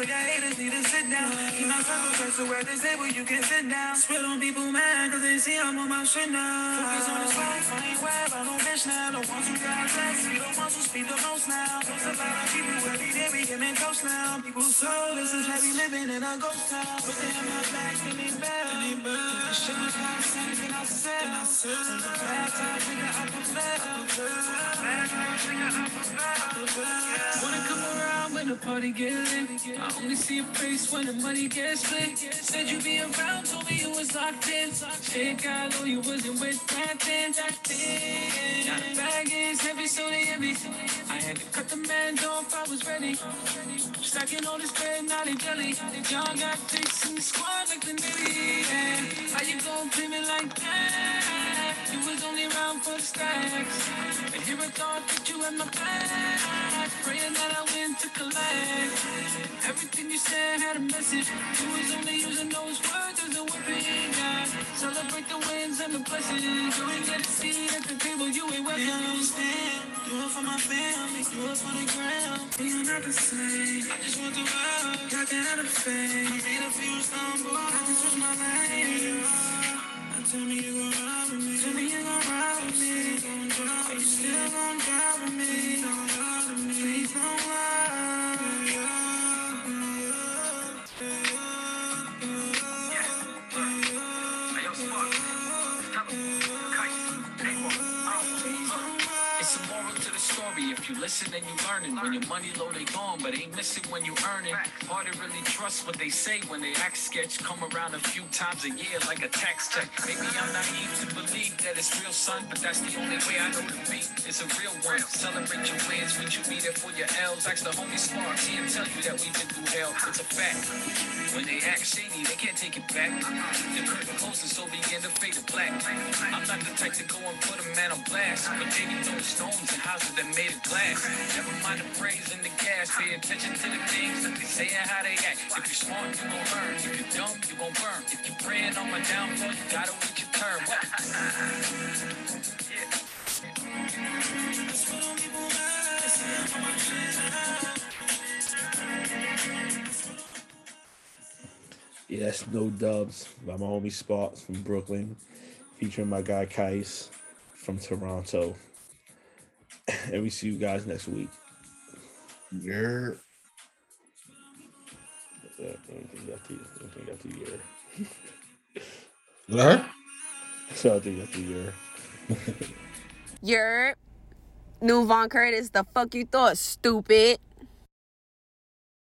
So your haters need to sit down. Keep my circle close to where this table you can sit down. Spit on people mad, cause they see I'm on my shit now. Focus on this life, I ain't worried about no bitch now. The ones who got sex, the ones who speak the most now. It's about our people every day, we getting close now. People so this is we living in a ghost town. But they have my back, and they bad. The shit was sent, and I said, I said, the bad times, nigga, I prefer. Bad times, nigga, I come around when the party get lit. I only see your face when the money gets split. Said you be around, told me you was locked in. Shit got low, you wasn't with that. Now the bag is heavy, so they heavy. I had to cut the man off, I was ready. Stacking all this bread, now they jelly. Y'all got dicks in the squad like the Navy. Yeah. How you gon' play me like that? You was only around for the stacks. And here I thought that you had my back. Praying that I win to collect. Everything you said had a message. You was only using those words as a weapon. God. Celebrate the wins and the blessings. You ain't get a seat at the table, you ain't welcome. Do it for my family, do it for the ground. We are not the same. I just want the world, I can have the fame. I made a few stumble, I can switch my lane. Tell me you gon' ride with me. Tell me you gon' ride with me. With me. Still gon' drive with me. You listen and you learning, when your money low, they gone, but ain't missing when you earning. Hard to really trust what they say when they act sketch. Come around a few times a year like a tax check. Maybe I'm naive to believe that it's real, son, but that's the only way I know to be. It's a real one. Celebrate your wins, when you be there for your L's. Ask the homie Sparks, he'll tell you that we've been through hell. It's a fact. When they act shady, they can't take it back. The curtain closes, so begin to fade to black. I'm not the type to go and put a man on blast, but baby, know stones and houses that made of glass. Never mind the praise and the gas. Pay attention to the things that they say and how they act. If you're smart, you gon' learn. If you're dumb, you gon' burn. If you're praying on my downfall, you gotta wait your turn. Yes, no dubs by my homie Sparks from Brooklyn, featuring my guy Kais from Toronto. And we see you guys next week. You're Uh, anything got to, anything got to year. What I heard? So I think got the year. You're new Von Curtis. The fuck you thought, stupid.